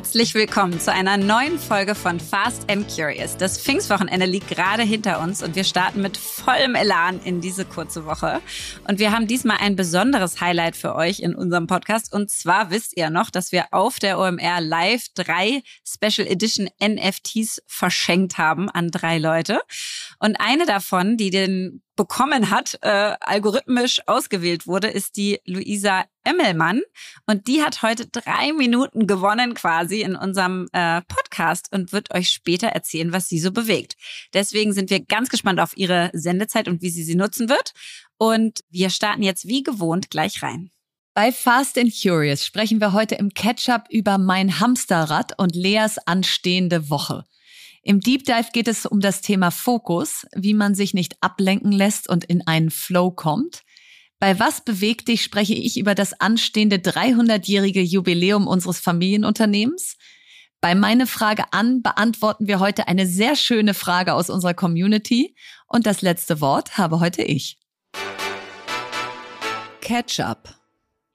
Herzlich willkommen zu einer neuen Folge von Fast and Curious. Das Pfingstwochenende liegt gerade hinter uns und wir starten mit vollem Elan in diese kurze Woche. Und wir haben diesmal ein besonderes Highlight für euch in unserem Podcast. Und zwar wisst ihr noch, dass wir auf der OMR Live drei Special Edition NFTs verschenkt haben an drei Leute. Und eine davon, die den bekommen hat, äh, algorithmisch ausgewählt wurde, ist die Luisa Emmelmann. Und die hat heute drei Minuten gewonnen quasi in unserem äh, Podcast und wird euch später erzählen, was sie so bewegt. Deswegen sind wir ganz gespannt auf ihre Sendezeit und wie sie sie nutzen wird. Und wir starten jetzt wie gewohnt gleich rein. Bei Fast and Curious sprechen wir heute im Catch-up über mein Hamsterrad und Leas anstehende Woche. Im Deep Dive geht es um das Thema Fokus, wie man sich nicht ablenken lässt und in einen Flow kommt. Bei Was bewegt dich spreche ich über das anstehende 300-jährige Jubiläum unseres Familienunternehmens. Bei meine Frage an beantworten wir heute eine sehr schöne Frage aus unserer Community und das letzte Wort habe heute ich. Catch-up.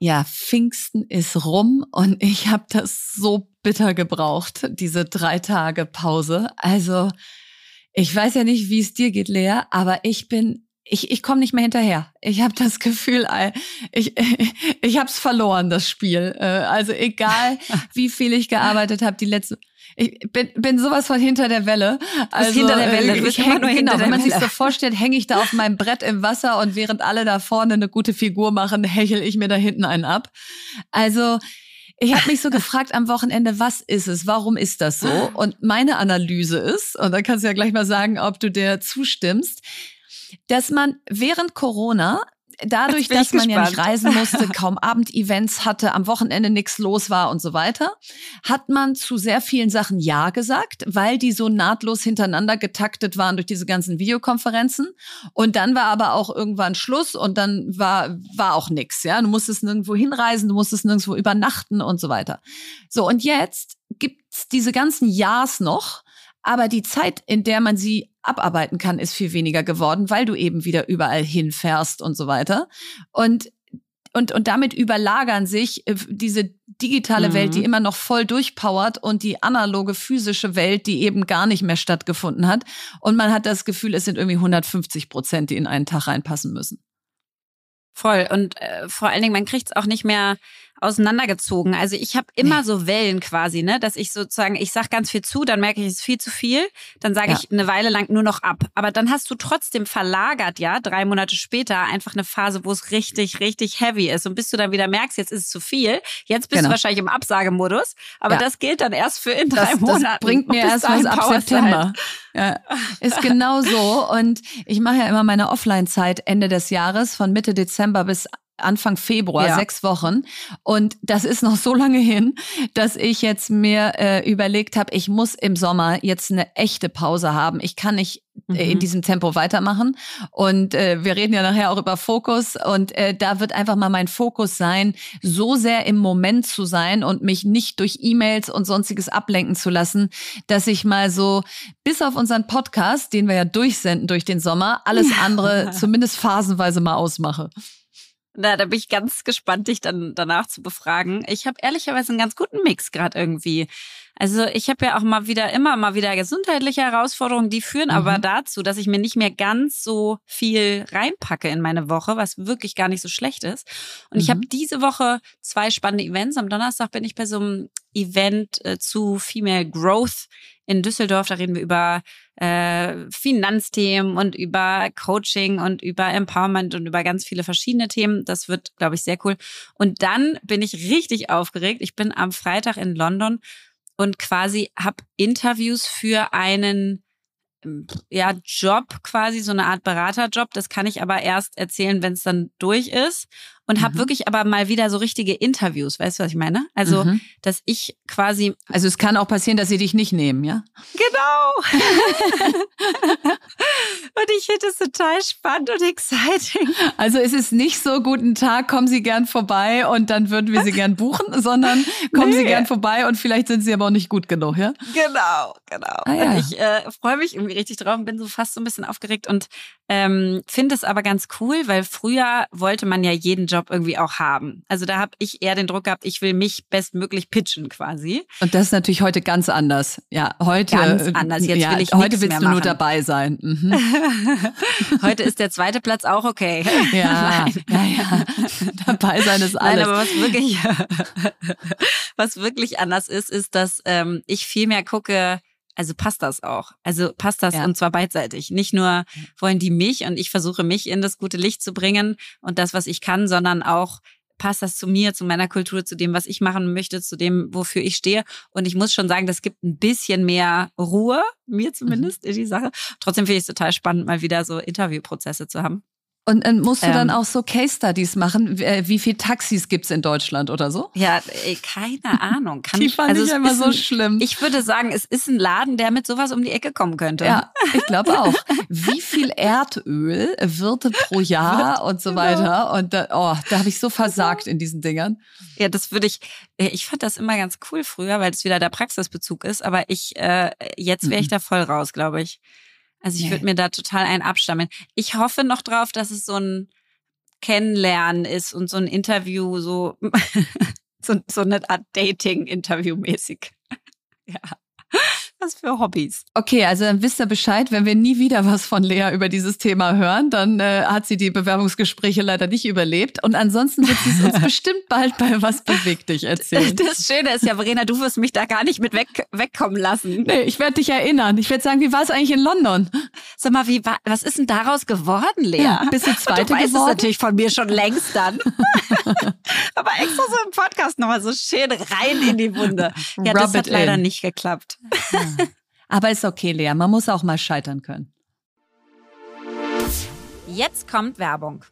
Ja, Pfingsten ist rum und ich habe das so bitter gebraucht, diese drei Tage Pause. Also ich weiß ja nicht, wie es dir geht, Lea, aber ich bin, ich, ich komme nicht mehr hinterher. Ich habe das Gefühl, ich, ich habe es verloren, das Spiel. Äh, also egal, wie viel ich gearbeitet habe, die letzten ich bin, bin sowas von hinter der Welle. Also hinter der Welle. Ich häng, genau, wenn man sich so vorstellt, hänge ich da auf meinem Brett im Wasser und während alle da vorne eine gute Figur machen, hechel ich mir da hinten einen ab. Also ich habe mich so gefragt am Wochenende, was ist es? Warum ist das so? Und meine Analyse ist, und dann kannst du ja gleich mal sagen, ob du der zustimmst, dass man während Corona dadurch, dass man gespannt. ja nicht reisen musste, kaum Abendevents hatte, am Wochenende nichts los war und so weiter, hat man zu sehr vielen Sachen Ja gesagt, weil die so nahtlos hintereinander getaktet waren durch diese ganzen Videokonferenzen. Und dann war aber auch irgendwann Schluss und dann war, war auch nix. Ja, du musstest nirgendwo hinreisen, du musstest nirgendwo übernachten und so weiter. So, und jetzt gibt's diese ganzen Ja's noch, aber die Zeit, in der man sie abarbeiten kann, ist viel weniger geworden, weil du eben wieder überall hinfährst und so weiter. Und und, und damit überlagern sich äh, diese digitale mhm. Welt, die mhm. immer noch voll durchpowert und die analoge physische Welt, die eben gar nicht mehr stattgefunden hat. Und man hat das Gefühl, es sind irgendwie 150 Prozent, die in einen Tag reinpassen müssen. Voll. Und äh, vor allen Dingen, man kriegt es auch nicht mehr auseinandergezogen. Also ich habe immer nee. so Wellen quasi, ne, dass ich sozusagen, ich sag ganz viel zu, dann merke ich, es ist viel zu viel, dann sage ja. ich eine Weile lang nur noch ab. Aber dann hast du trotzdem verlagert, ja, drei Monate später einfach eine Phase, wo es richtig, richtig heavy ist. Und bis du dann wieder merkst, jetzt ist es zu viel, jetzt bist genau. du wahrscheinlich im Absagemodus. Aber ja. das gilt dann erst für in drei das, Monaten. Das bringt mir erst was ab September. Ja, ist genau so. Und ich mache ja immer meine Offline-Zeit Ende des Jahres von Mitte Dezember bis Anfang Februar, ja. sechs Wochen. Und das ist noch so lange hin, dass ich jetzt mir äh, überlegt habe, ich muss im Sommer jetzt eine echte Pause haben. Ich kann nicht äh, mhm. in diesem Tempo weitermachen. Und äh, wir reden ja nachher auch über Fokus. Und äh, da wird einfach mal mein Fokus sein, so sehr im Moment zu sein und mich nicht durch E-Mails und sonstiges ablenken zu lassen, dass ich mal so bis auf unseren Podcast, den wir ja durchsenden durch den Sommer, alles andere zumindest phasenweise mal ausmache. Na, da bin ich ganz gespannt, dich dann danach zu befragen. Ich habe ehrlicherweise einen ganz guten Mix gerade irgendwie. Also ich habe ja auch mal wieder immer mal wieder gesundheitliche Herausforderungen, die führen mhm. aber dazu, dass ich mir nicht mehr ganz so viel reinpacke in meine Woche, was wirklich gar nicht so schlecht ist. Und mhm. ich habe diese Woche zwei spannende Events. Am Donnerstag bin ich bei so einem Event äh, zu Female Growth in Düsseldorf. Da reden wir über äh, Finanzthemen und über Coaching und über Empowerment und über ganz viele verschiedene Themen. Das wird, glaube ich, sehr cool. Und dann bin ich richtig aufgeregt. Ich bin am Freitag in London und quasi habe Interviews für einen ja, Job quasi, so eine Art Beraterjob. Das kann ich aber erst erzählen, wenn es dann durch ist und habe mhm. wirklich aber mal wieder so richtige Interviews, weißt du, was ich meine? Also, mhm. dass ich quasi. Also es kann auch passieren, dass sie dich nicht nehmen, ja? Genau. und ich finde es total spannend und exciting. Also es ist nicht so, guten Tag, kommen Sie gern vorbei und dann würden wir Sie gern buchen, sondern kommen nee. Sie gern vorbei und vielleicht sind Sie aber auch nicht gut genug, ja? Genau, genau. Ah, ja. Ich äh, freue mich irgendwie richtig drauf und bin so fast so ein bisschen aufgeregt und ähm, finde es aber ganz cool, weil früher wollte man ja jeden Job Job irgendwie auch haben. Also da habe ich eher den Druck gehabt, ich will mich bestmöglich pitchen quasi. Und das ist natürlich heute ganz anders. Ja, heute ganz anders. Jetzt ja, will ich heute willst du mehr nur dabei sein. Mhm. heute ist der zweite Platz auch okay. Ja, ja, ja. Dabei sein ist alles. Nein, aber was wirklich, was wirklich anders ist, ist, dass ähm, ich viel mehr gucke, also passt das auch. Also passt das ja. und zwar beidseitig. Nicht nur wollen die mich und ich versuche mich in das gute Licht zu bringen und das, was ich kann, sondern auch passt das zu mir, zu meiner Kultur, zu dem, was ich machen möchte, zu dem, wofür ich stehe. Und ich muss schon sagen, das gibt ein bisschen mehr Ruhe, mir zumindest, mhm. in die Sache. Trotzdem finde ich es total spannend, mal wieder so Interviewprozesse zu haben. Und äh, musst du ähm, dann auch so Case Studies machen? Äh, wie viele Taxis gibt's in Deutschland oder so? Ja, ey, keine Ahnung. Kann, die fand also ich immer so ein, schlimm. Ich würde sagen, es ist ein Laden, der mit sowas um die Ecke kommen könnte. Ja, ich glaube auch. Wie viel Erdöl wird pro Jahr und so weiter? Und da, oh, da habe ich so versagt in diesen Dingern. Ja, das würde ich. Äh, ich fand das immer ganz cool früher, weil es wieder der Praxisbezug ist. Aber ich äh, jetzt wäre ich mhm. da voll raus, glaube ich. Also ich nee. würde mir da total einen abstammeln. Ich hoffe noch drauf, dass es so ein Kennenlernen ist und so ein Interview, so, so, so eine Art Dating-Interview mäßig. ja. Was für Hobbys. Okay, also dann wisst ihr Bescheid, wenn wir nie wieder was von Lea über dieses Thema hören, dann äh, hat sie die Bewerbungsgespräche leider nicht überlebt. Und ansonsten wird sie es uns bestimmt bald bei Was bewegt dich erzählen. Das Schöne ist ja, Verena, du wirst mich da gar nicht mit weg, wegkommen lassen. Nee, ich werde dich erinnern. Ich werde sagen, wie war es eigentlich in London? Sag mal, wie war, was ist denn daraus geworden, Lea? Ja, bist du zweite du weißt geworden? Es natürlich von mir schon längst dann. Aber extra so im Podcast nochmal so schön rein in die Wunde. Ja, Rub das hat leider in. nicht geklappt. Aber ist okay, Lea. Man muss auch mal scheitern können. Jetzt kommt Werbung.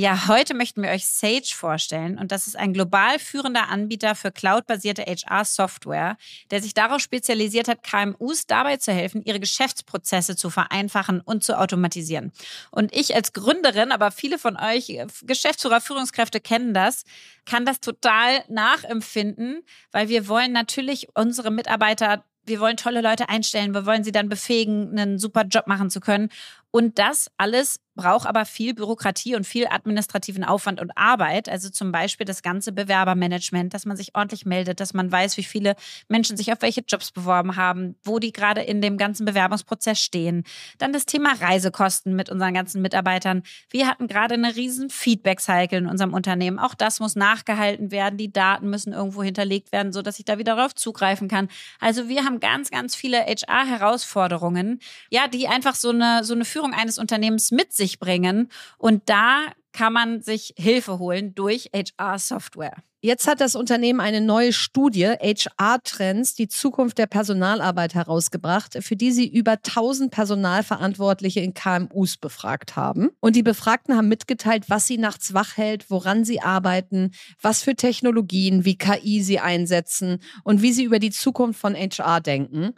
Ja, heute möchten wir euch Sage vorstellen und das ist ein global führender Anbieter für cloudbasierte HR-Software, der sich darauf spezialisiert hat, KMUs dabei zu helfen, ihre Geschäftsprozesse zu vereinfachen und zu automatisieren. Und ich als Gründerin, aber viele von euch äh, Geschäftsführer, Führungskräfte kennen das, kann das total nachempfinden, weil wir wollen natürlich unsere Mitarbeiter wir wollen tolle Leute einstellen, wir wollen sie dann befähigen, einen super Job machen zu können. Und das alles braucht aber viel Bürokratie und viel administrativen Aufwand und Arbeit. Also zum Beispiel das ganze Bewerbermanagement, dass man sich ordentlich meldet, dass man weiß, wie viele Menschen sich auf welche Jobs beworben haben, wo die gerade in dem ganzen Bewerbungsprozess stehen. Dann das Thema Reisekosten mit unseren ganzen Mitarbeitern. Wir hatten gerade eine riesen Feedback-Cycle in unserem Unternehmen. Auch das muss nachgehalten werden. Die Daten müssen irgendwo hinterlegt werden, so dass ich da wieder darauf zugreifen kann. Also wir haben ganz, ganz viele HR-Herausforderungen, ja, die einfach so eine, so eine Führung eines Unternehmens mit sich sich bringen. Und da kann man sich Hilfe holen durch HR-Software. Jetzt hat das Unternehmen eine neue Studie, HR-Trends, die Zukunft der Personalarbeit herausgebracht, für die sie über 1000 Personalverantwortliche in KMUs befragt haben. Und die Befragten haben mitgeteilt, was sie nachts wach hält, woran sie arbeiten, was für Technologien wie KI sie einsetzen und wie sie über die Zukunft von HR denken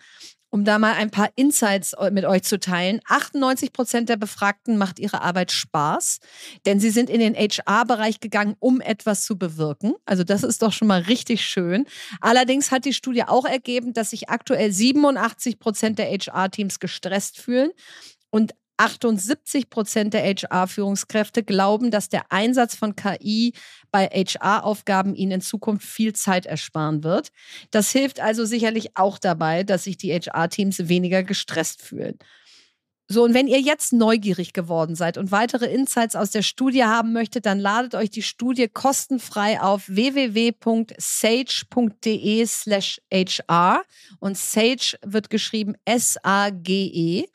um da mal ein paar Insights äh, mit euch zu teilen. 98 Prozent der Befragten macht ihre Arbeit Spaß, denn sie sind in den HR-Bereich gegangen, um etwas zu bewirken. Also das ist doch schon mal richtig schön. Allerdings hat die Studie auch ergeben, dass sich aktuell 87 Prozent der HR-Teams gestresst fühlen und 78 Prozent der HR-Führungskräfte glauben, dass der Einsatz von KI bei HR-Aufgaben ihnen in Zukunft viel Zeit ersparen wird. Das hilft also sicherlich auch dabei, dass sich die HR-Teams weniger gestresst fühlen. So, und wenn ihr jetzt neugierig geworden seid und weitere Insights aus der Studie haben möchtet, dann ladet euch die Studie kostenfrei auf www.sage.de slash HR und Sage wird geschrieben S-A-G-E,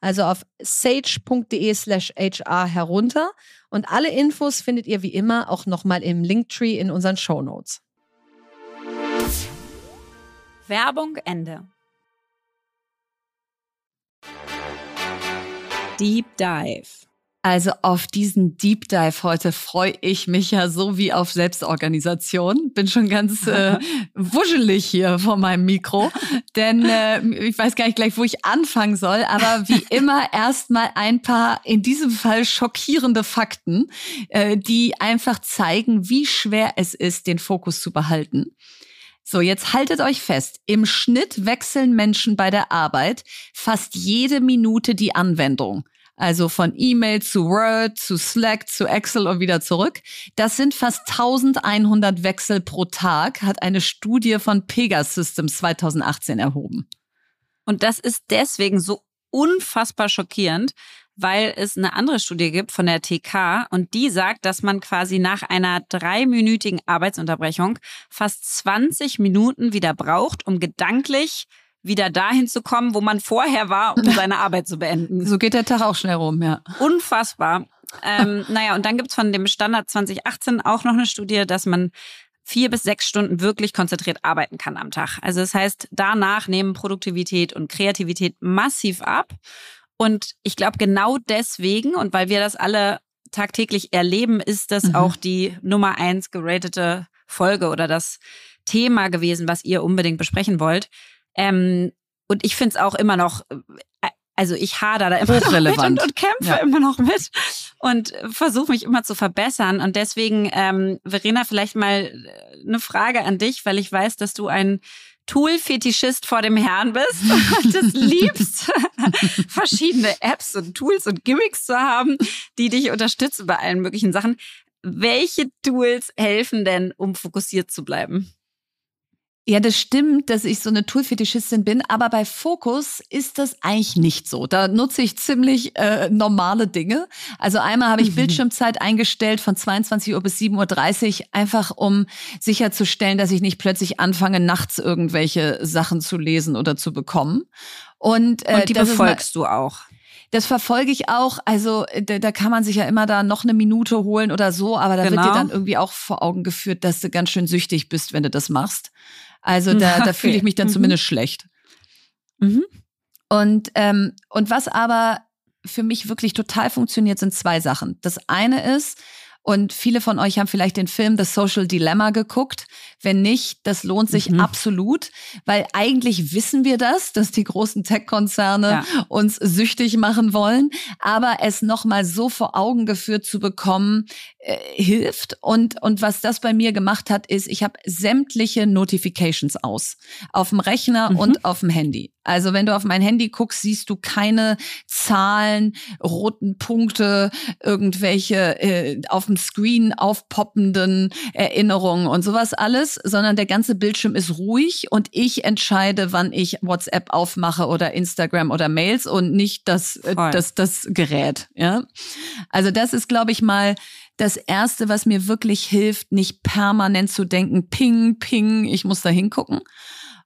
also auf sage.de slash HR herunter und alle Infos findet ihr wie immer auch nochmal im Linktree in unseren Show Notes. Werbung Ende. Deep Dive. Also auf diesen Deep Dive heute freue ich mich ja so wie auf Selbstorganisation. Bin schon ganz äh, wuschelig hier vor meinem Mikro, denn äh, ich weiß gar nicht gleich, wo ich anfangen soll, aber wie immer erstmal ein paar in diesem Fall schockierende Fakten, äh, die einfach zeigen, wie schwer es ist, den Fokus zu behalten. So, jetzt haltet euch fest. Im Schnitt wechseln Menschen bei der Arbeit fast jede Minute die Anwendung. Also von E-Mail zu Word, zu Slack, zu Excel und wieder zurück. Das sind fast 1100 Wechsel pro Tag, hat eine Studie von Pegasystems 2018 erhoben. Und das ist deswegen so unfassbar schockierend, weil es eine andere Studie gibt von der TK und die sagt, dass man quasi nach einer dreiminütigen Arbeitsunterbrechung fast 20 Minuten wieder braucht, um gedanklich wieder dahin zu kommen, wo man vorher war, um seine Arbeit zu beenden. So geht der Tag auch schnell rum, ja. Unfassbar. ähm, naja, und dann gibt's von dem Standard 2018 auch noch eine Studie, dass man vier bis sechs Stunden wirklich konzentriert arbeiten kann am Tag. Also das heißt, danach nehmen Produktivität und Kreativität massiv ab. Und ich glaube, genau deswegen und weil wir das alle tagtäglich erleben, ist das mhm. auch die Nummer eins geratete Folge oder das Thema gewesen, was ihr unbedingt besprechen wollt. Ähm, und ich finde es auch immer noch, äh, also ich hader da immer noch mit und, und kämpfe ja. immer noch mit und versuche mich immer zu verbessern. Und deswegen, ähm, Verena, vielleicht mal eine Frage an dich, weil ich weiß, dass du ein Tool-Fetischist vor dem Herrn bist und es liebst, verschiedene Apps und Tools und Gimmicks zu haben, die dich unterstützen bei allen möglichen Sachen. Welche Tools helfen denn, um fokussiert zu bleiben? Ja, das stimmt, dass ich so eine Tool-Fetischistin bin, aber bei Fokus ist das eigentlich nicht so. Da nutze ich ziemlich äh, normale Dinge. Also einmal habe ich mhm. Bildschirmzeit eingestellt von 22 Uhr bis 7.30 Uhr, einfach um sicherzustellen, dass ich nicht plötzlich anfange, nachts irgendwelche Sachen zu lesen oder zu bekommen. Und, äh, Und die befolgst du auch. Das verfolge ich auch. Also da, da, kann man sich ja immer da noch eine Minute holen oder so, aber da genau. wird dir genau. dann irgendwie auch vor Augen geführt, dass du ganz schön süchtig bist, wenn du das machst. Also da, okay. da fühle ich mich dann mhm. zumindest schlecht. Mhm. Und, ähm, und was aber für mich wirklich total funktioniert, sind zwei Sachen. Das eine ist, und viele von euch haben vielleicht den Film The Social Dilemma geguckt. Wenn nicht, das lohnt sich mhm. absolut, weil eigentlich wissen wir das, dass die großen Tech-Konzerne ja. uns süchtig machen wollen. Aber es nochmal so vor Augen geführt zu bekommen, äh, hilft. Und, und was das bei mir gemacht hat, ist, ich habe sämtliche Notifications aus. Auf dem Rechner mhm. und auf dem Handy. Also wenn du auf mein Handy guckst, siehst du keine Zahlen, roten Punkte, irgendwelche äh, auf dem Screen aufpoppenden Erinnerungen und sowas alles, sondern der ganze Bildschirm ist ruhig und ich entscheide, wann ich WhatsApp aufmache oder Instagram oder Mails und nicht das, äh, das, das Gerät. Ja, also das ist, glaube ich mal das erste, was mir wirklich hilft, nicht permanent zu denken, ping, ping, ich muss da hingucken.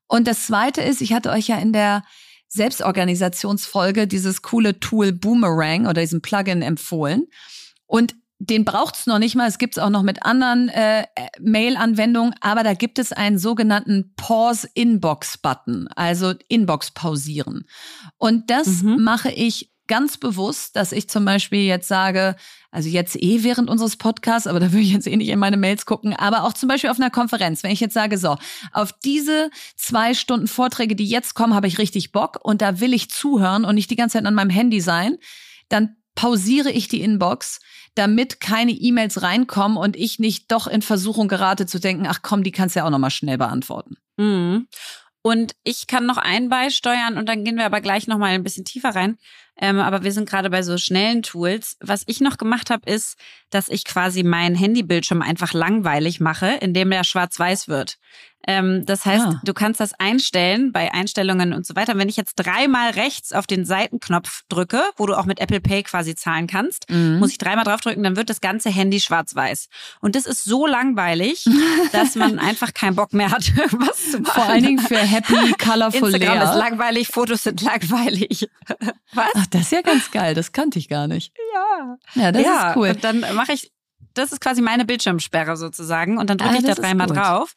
Und das zweite ist, ich hatte euch ja in der Selbstorganisationsfolge dieses coole Tool Boomerang oder diesen Plugin empfohlen. Und den braucht's noch nicht mal. Es gibt's auch noch mit anderen äh, Mail-Anwendungen, aber da gibt es einen sogenannten Pause Inbox Button, also Inbox pausieren. Und das mhm. mache ich ganz bewusst, dass ich zum Beispiel jetzt sage, also jetzt eh während unseres Podcasts, aber da würde ich jetzt eh nicht in meine Mails gucken, aber auch zum Beispiel auf einer Konferenz, wenn ich jetzt sage, so, auf diese zwei Stunden Vorträge, die jetzt kommen, habe ich richtig Bock und da will ich zuhören und nicht die ganze Zeit an meinem Handy sein, dann pausiere ich die Inbox, damit keine E-Mails reinkommen und ich nicht doch in Versuchung gerate zu denken, ach komm, die kannst du ja auch nochmal schnell beantworten. Mhm. Und ich kann noch ein beisteuern und dann gehen wir aber gleich nochmal ein bisschen tiefer rein. Ähm, aber wir sind gerade bei so schnellen Tools. Was ich noch gemacht habe, ist, dass ich quasi meinen Handybildschirm einfach langweilig mache, indem der schwarz-weiß wird. Ähm, das heißt, ah. du kannst das einstellen bei Einstellungen und so weiter. Wenn ich jetzt dreimal rechts auf den Seitenknopf drücke, wo du auch mit Apple Pay quasi zahlen kannst, mhm. muss ich dreimal draufdrücken, dann wird das ganze Handy schwarz-weiß. Und das ist so langweilig, dass man einfach keinen Bock mehr hat, was zu machen. Vor allen Dingen für happy, colorful Instagram Lea. ist langweilig, Fotos sind langweilig. Was? Ach, das ist ja ganz geil. Das kannte ich gar nicht. Ja. Ja, das ja, ist cool. Und dann mache ich das ist quasi meine Bildschirmsperre sozusagen. Und dann drücke ah, ich da dreimal drauf.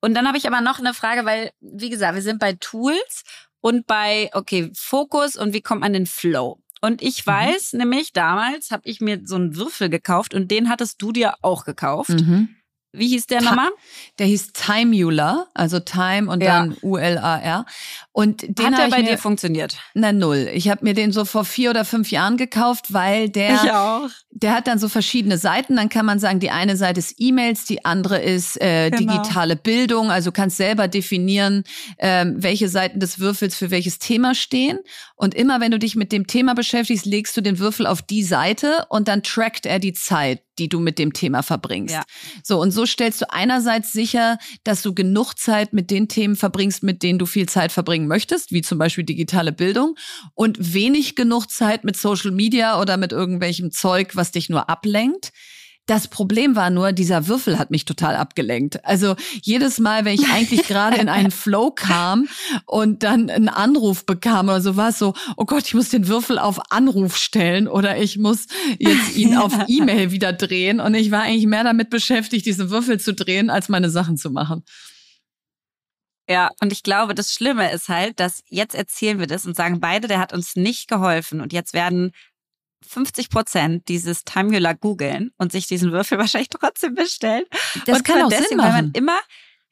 Und dann habe ich aber noch eine Frage, weil, wie gesagt, wir sind bei Tools und bei, okay, Fokus und wie kommt man in den Flow? Und ich mhm. weiß mhm. nämlich, damals habe ich mir so einen Würfel gekauft und den hattest du dir auch gekauft. Mhm. Wie hieß der nochmal? Der hieß Timeula, also Time und ja. dann U-L-A-R. Und den hat der bei mir, dir funktioniert? Na null. Ich habe mir den so vor vier oder fünf Jahren gekauft, weil der, der hat dann so verschiedene Seiten. Dann kann man sagen, die eine Seite ist E-Mails, die andere ist äh, genau. digitale Bildung. Also kannst selber definieren, ähm, welche Seiten des Würfels für welches Thema stehen. Und immer wenn du dich mit dem Thema beschäftigst, legst du den Würfel auf die Seite und dann trackt er die Zeit die du mit dem Thema verbringst. Ja. So, und so stellst du einerseits sicher, dass du genug Zeit mit den Themen verbringst, mit denen du viel Zeit verbringen möchtest, wie zum Beispiel digitale Bildung, und wenig genug Zeit mit Social Media oder mit irgendwelchem Zeug, was dich nur ablenkt. Das Problem war nur, dieser Würfel hat mich total abgelenkt. Also jedes Mal, wenn ich eigentlich gerade in einen Flow kam und dann einen Anruf bekam oder so, war es so, oh Gott, ich muss den Würfel auf Anruf stellen oder ich muss jetzt ihn auf E-Mail wieder drehen. Und ich war eigentlich mehr damit beschäftigt, diesen Würfel zu drehen, als meine Sachen zu machen. Ja, und ich glaube, das Schlimme ist halt, dass jetzt erzählen wir das und sagen beide, der hat uns nicht geholfen. Und jetzt werden 50 Prozent dieses Timula googeln und sich diesen Würfel wahrscheinlich trotzdem bestellen. Das und kann auch deswegen, Sinn machen. Weil man immer,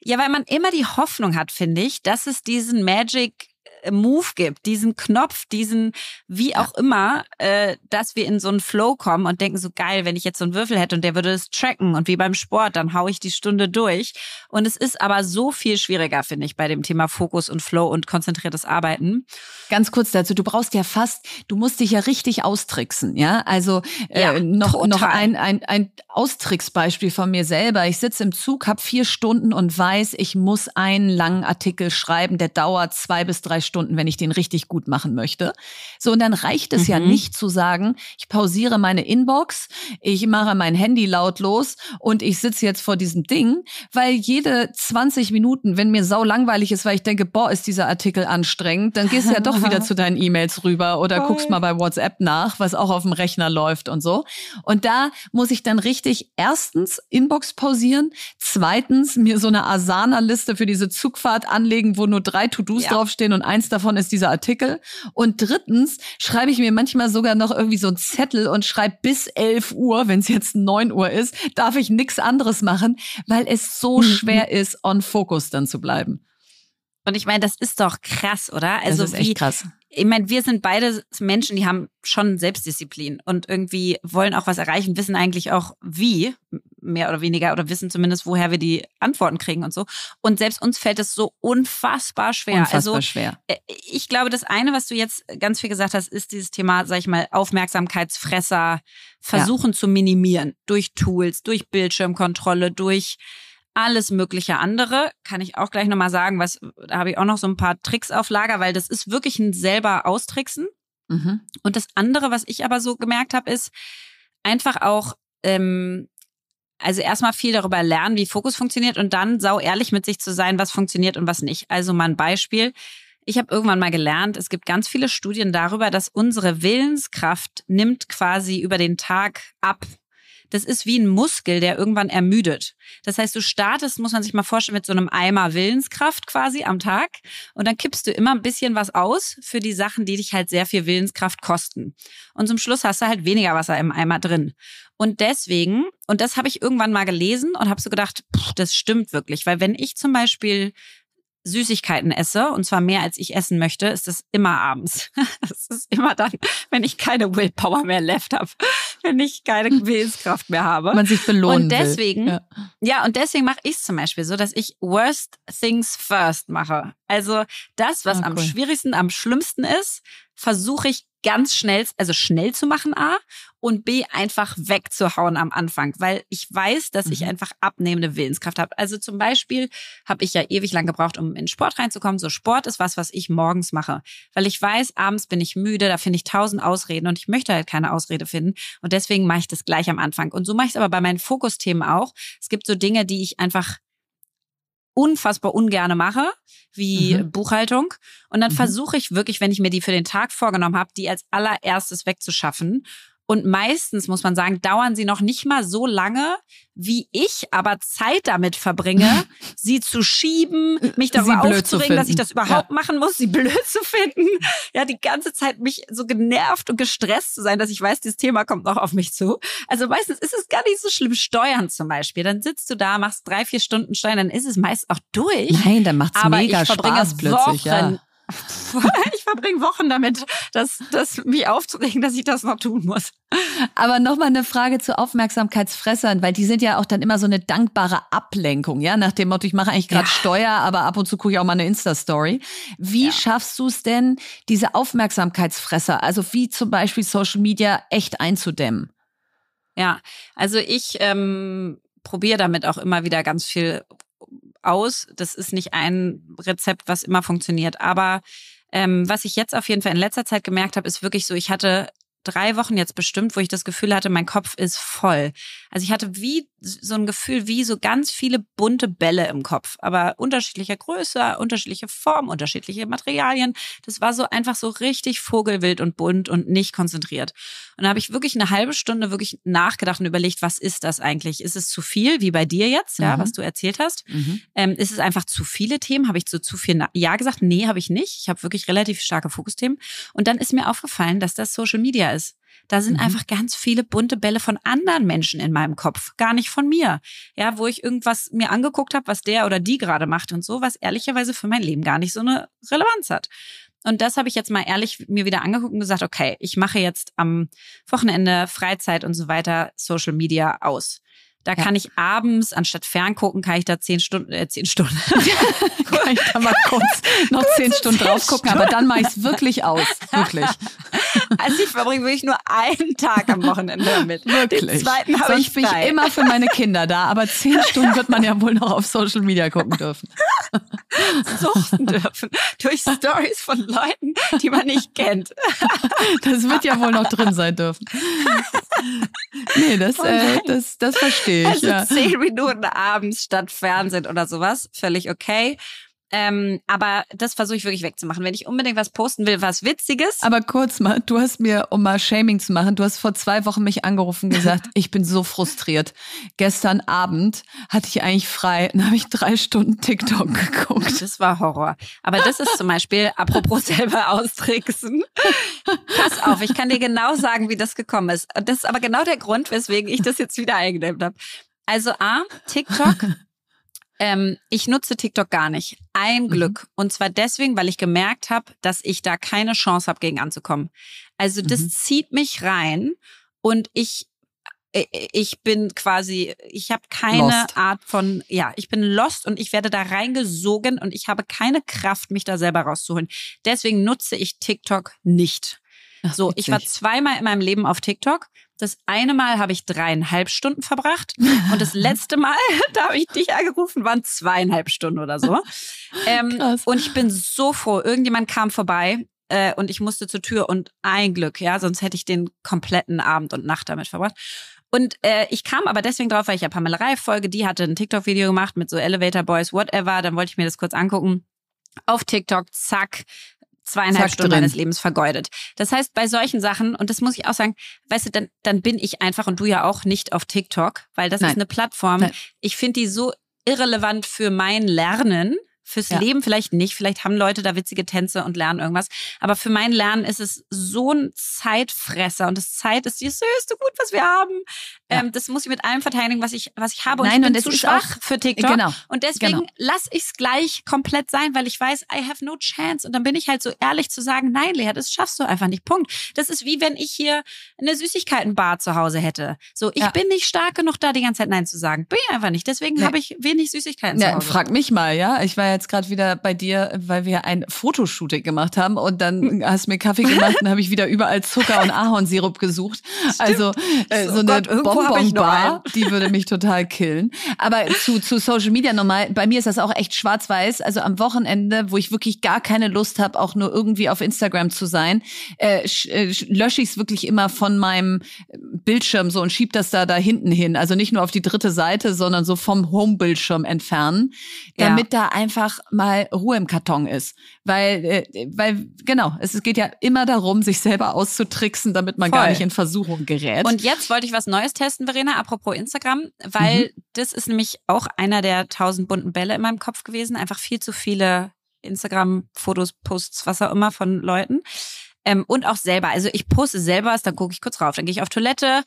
ja, weil man immer die Hoffnung hat, finde ich, dass es diesen Magic Move gibt, diesen Knopf, diesen wie auch immer, äh, dass wir in so einen Flow kommen und denken so geil, wenn ich jetzt so einen Würfel hätte und der würde es tracken und wie beim Sport, dann hau ich die Stunde durch. Und es ist aber so viel schwieriger, finde ich, bei dem Thema Fokus und Flow und konzentriertes Arbeiten. Ganz kurz dazu, du brauchst ja fast, du musst dich ja richtig austricksen, ja? Also äh, ja, noch, noch ein, ein, ein Austricksbeispiel von mir selber. Ich sitze im Zug, habe vier Stunden und weiß, ich muss einen langen Artikel schreiben, der dauert zwei bis drei Stunden, wenn ich den richtig gut machen möchte. So, und dann reicht es mhm. ja nicht zu sagen, ich pausiere meine Inbox, ich mache mein Handy lautlos und ich sitze jetzt vor diesem Ding, weil jede 20 Minuten, wenn mir sau langweilig ist, weil ich denke, boah, ist dieser Artikel anstrengend, dann gehst du ja doch wieder zu deinen E-Mails rüber oder Voll. guckst mal bei WhatsApp nach, was auch auf dem Rechner läuft und so. Und da muss ich dann richtig erstens Inbox pausieren, zweitens mir so eine Asana-Liste für diese Zugfahrt anlegen, wo nur drei To-Dos ja. draufstehen und eins davon ist dieser Artikel. Und drittens schreibe ich mir manchmal sogar noch irgendwie so einen Zettel und schreibe bis 11 Uhr, wenn es jetzt 9 Uhr ist, darf ich nichts anderes machen, weil es so mhm. schwer ist, on Focus dann zu bleiben. Und ich meine, das ist doch krass, oder? Also das ist echt wie, krass ich meine, wir sind beide Menschen, die haben schon Selbstdisziplin und irgendwie wollen auch was erreichen, wissen eigentlich auch wie, mehr oder weniger, oder wissen zumindest, woher wir die Antworten kriegen und so. Und selbst uns fällt es so unfassbar schwer. Unfassbar also, schwer. Äh, ich glaube, das eine, was du jetzt ganz viel gesagt hast, ist dieses Thema, sag ich mal, Aufmerksamkeitsfresser versuchen ja. zu minimieren durch Tools, durch Bildschirmkontrolle, durch alles mögliche andere. Kann ich auch gleich nochmal sagen, was, da habe ich auch noch so ein paar Tricks auf Lager, weil das ist wirklich ein selber austricksen. Mhm. Und das andere, was ich aber so gemerkt habe, ist einfach auch, ähm, also erstmal viel darüber lernen, wie Fokus funktioniert und dann sau ehrlich mit sich zu sein, was funktioniert und was nicht. Also mal ein Beispiel. Ich habe irgendwann mal gelernt, es gibt ganz viele Studien darüber, dass unsere Willenskraft nimmt quasi über den Tag ab das ist wie ein Muskel, der irgendwann ermüdet. Das heißt, du startest, muss man sich mal vorstellen, mit so einem Eimer Willenskraft quasi am Tag und dann kippst du immer ein bisschen was aus für die Sachen, die dich halt sehr viel Willenskraft kosten. Und zum Schluss hast du halt weniger Wasser im Eimer drin. Und deswegen, und das habe ich irgendwann mal gelesen und habe so gedacht, pff, das stimmt wirklich, weil wenn ich zum Beispiel Süßigkeiten esse, und zwar mehr als ich essen möchte, ist das immer abends. Das ist immer dann, wenn ich keine Willpower mehr left habe, wenn ich keine Willenskraft mehr habe. Man sich belohnen Und deswegen, ja. ja. und deswegen mache ich es zum Beispiel so, dass ich Worst Things First mache. Also das, was ah, cool. am schwierigsten, am schlimmsten ist, versuche ich ganz schnell, also schnell zu machen, A, und B, einfach wegzuhauen am Anfang, weil ich weiß, dass ich mhm. einfach abnehmende Willenskraft habe. Also zum Beispiel habe ich ja ewig lang gebraucht, um in Sport reinzukommen. So Sport ist was, was ich morgens mache, weil ich weiß, abends bin ich müde, da finde ich tausend Ausreden und ich möchte halt keine Ausrede finden und deswegen mache ich das gleich am Anfang. Und so mache ich es aber bei meinen Fokusthemen auch. Es gibt so Dinge, die ich einfach unfassbar ungerne mache, wie mhm. Buchhaltung. Und dann mhm. versuche ich wirklich, wenn ich mir die für den Tag vorgenommen habe, die als allererstes wegzuschaffen Und meistens, muss man sagen, dauern sie noch nicht mal so lange, wie ich aber Zeit damit verbringe, sie zu schieben, mich darüber aufzuregen, dass ich das überhaupt ja. machen muss, sie blöd zu finden. Ja, die ganze Zeit mich so genervt und gestresst zu sein, dass ich weiß, dieses Thema kommt noch auf mich zu. Also meistens ist es gar nicht so schlimm. Steuern zum Beispiel. Dann sitzt du da, machst drei, vier Stunden Steuern, dann ist es meist auch durch. Nein, dann macht's aber mega Spaß plötzlich, Wochen, ja ich verbringe Wochen damit, das, das mich aufzuregen, dass ich das noch tun muss. Aber nochmal eine Frage zu Aufmerksamkeitsfressern, weil die sind ja auch dann immer so eine dankbare Ablenkung, ja, nach dem Motto, ich mache eigentlich gerade ja. Steuer, aber ab und zu gucke ich auch mal eine Insta-Story. Wie ja. schaffst du es denn, diese Aufmerksamkeitsfresser, also wie zum Beispiel Social Media, echt einzudämmen? Ja, also ich ähm, probiere damit auch immer wieder ganz viel aus. Das ist nicht ein Rezept, was immer funktioniert. Aber ähm, was ich jetzt auf jeden Fall in letzter Zeit gemerkt habe, ist wirklich so, ich hatte drei Wochen jetzt bestimmt, wo ich das Gefühl hatte, mein Kopf ist voll. Also ich hatte wie so ein Gefühl, wie so ganz viele bunte Bälle im Kopf, aber unterschiedlicher Größe, unterschiedliche Form, unterschiedliche Materialien. Das war so einfach so richtig vogelwild und bunt und nicht konzentriert. Und da habe ich wirklich eine halbe Stunde wirklich nachgedacht und überlegt, was ist das eigentlich? Ist es zu viel, wie bei dir jetzt, ja, mhm. was du erzählt hast? Mhm. Ähm, ist es einfach zu viele Themen? Habe ich zu zu viel Ja gesagt? Nee, habe ich nicht. Ich habe wirklich relativ starke Fokusthemen. Und dann ist mir aufgefallen, dass das Social Media ist. Da sind mhm. einfach ganz viele bunte Bälle von anderen Menschen in meinem Kopf, gar nicht von mir. Ja, wo ich irgendwas mir angeguckt habe, was der oder die gerade macht und so, was ehrlicherweise für mein Leben gar nicht so eine Relevanz hat. Und das habe ich jetzt mal ehrlich mir wieder angeguckt und gesagt, okay, ich mache jetzt am Wochenende Freizeit und so weiter Social Media aus. Da ja. kann ich abends, anstatt ferngucken, kann ich da zehn Stunden, äh, zehn Stunden. kann ich da mal kurz noch zehn Stunden drauf gucken, aber dann mache ich es wirklich aus. Wirklich. Also ich verbringe wirklich nur einen Tag am Wochenende damit. Wirklich. Den zweiten habe ich bin ich immer für meine Kinder da, aber zehn Stunden wird man ja wohl noch auf Social Media gucken dürfen. Suchten dürfen. Durch Stories von Leuten, die man nicht kennt. Das wird ja wohl noch drin sein dürfen. Nee, das, oh äh, das, das verstehe ich. Also ja. zehn Minuten abends statt Fernsehen oder sowas, völlig okay. Ähm, aber das versuche ich wirklich wegzumachen. Wenn ich unbedingt was posten will, was Witziges. Aber kurz mal, du hast mir, um mal Shaming zu machen, du hast vor zwei Wochen mich angerufen und gesagt, ich bin so frustriert. Gestern Abend hatte ich eigentlich frei, dann habe ich drei Stunden TikTok geguckt. Das war Horror. Aber das ist zum Beispiel, apropos selber austricksen. Pass auf, ich kann dir genau sagen, wie das gekommen ist. Das ist aber genau der Grund, weswegen ich das jetzt wieder eingedämmt habe. Also A, TikTok ähm, ich nutze TikTok gar nicht. Ein mhm. Glück. Und zwar deswegen, weil ich gemerkt habe, dass ich da keine Chance habe, gegen anzukommen. Also das mhm. zieht mich rein und ich äh, ich bin quasi, ich habe keine lost. Art von, ja, ich bin lost und ich werde da reingesogen und ich habe keine Kraft, mich da selber rauszuholen. Deswegen nutze ich TikTok nicht. Ach, so, ich war zweimal in meinem Leben auf TikTok. Das eine Mal habe ich dreieinhalb Stunden verbracht und das letzte Mal, da habe ich dich angerufen, waren zweieinhalb Stunden oder so. Ähm, und ich bin so froh, irgendjemand kam vorbei äh, und ich musste zur Tür und ein Glück, ja, sonst hätte ich den kompletten Abend und Nacht damit verbracht. Und äh, ich kam aber deswegen drauf, weil ich ja Pamela Reif folge, die hatte ein TikTok-Video gemacht mit so Elevator Boys, whatever. Dann wollte ich mir das kurz angucken. Auf TikTok, zack, zweieinhalb Zack Stunden drin. meines Lebens vergeudet. Das heißt, bei solchen Sachen, und das muss ich auch sagen, weißt du, dann, dann bin ich einfach und du ja auch nicht auf TikTok, weil das Nein. ist eine Plattform. Nein. Ich finde die so irrelevant für mein Lernen, Fürs ja. Leben vielleicht nicht. Vielleicht haben Leute da witzige Tänze und lernen irgendwas. Aber für mein Lernen ist es so ein Zeitfresser. Und das Zeit ist das höchste Gut, was wir haben. Ja. Ähm, das muss ich mit allem verteidigen, was ich, was ich habe. Und Nein, ich bin und zu schwach auch, für TikTok. Genau. Und deswegen genau. lasse ich es gleich komplett sein, weil ich weiß, I have no chance. Und dann bin ich halt so ehrlich zu sagen, nein, Lea, das schaffst du einfach nicht. Punkt. Das ist wie wenn ich hier eine Süßigkeitenbar zu Hause hätte. So, ich ja. bin nicht stark genug, da die ganze Zeit Nein zu sagen. Bin ich einfach nicht. Deswegen nee. habe ich wenig Süßigkeiten ja, zu Hause. Frag mich mal, ja. Ich war ja jetzt gerade wieder bei dir, weil wir ein Fotoshooting gemacht haben und dann hast du mir Kaffee gemacht und habe ich wieder überall Zucker und Ahornsirup gesucht. Stimmt. Also äh, so oh eine Bonbonbar, die würde mich total killen. Aber zu, zu Social Media nochmal, bei mir ist das auch echt schwarz-weiß. Also am Wochenende, wo ich wirklich gar keine Lust habe, auch nur irgendwie auf Instagram zu sein, äh, äh lösche ich es wirklich immer von meinem Bildschirm so und schieb das da da hinten hin. Also nicht nur auf die dritte Seite, sondern so vom Home-Bildschirm entfernen, damit ja. da einfach einfach mal Ruhe im Karton ist. Weil, äh, weil genau, es geht ja immer darum, sich selber auszutricksen, damit man Voll. gar nicht in Versuchung gerät. Und jetzt wollte ich was Neues testen, Verena, apropos Instagram, weil mhm. das ist nämlich auch einer der tausend bunten Bälle in meinem Kopf gewesen. Einfach viel zu viele Instagram-Fotos, Posts, was auch immer von Leuten. Ähm, und auch selber. Also ich poste selber was, dann gucke ich kurz rauf. Dann gehe ich auf Toilette,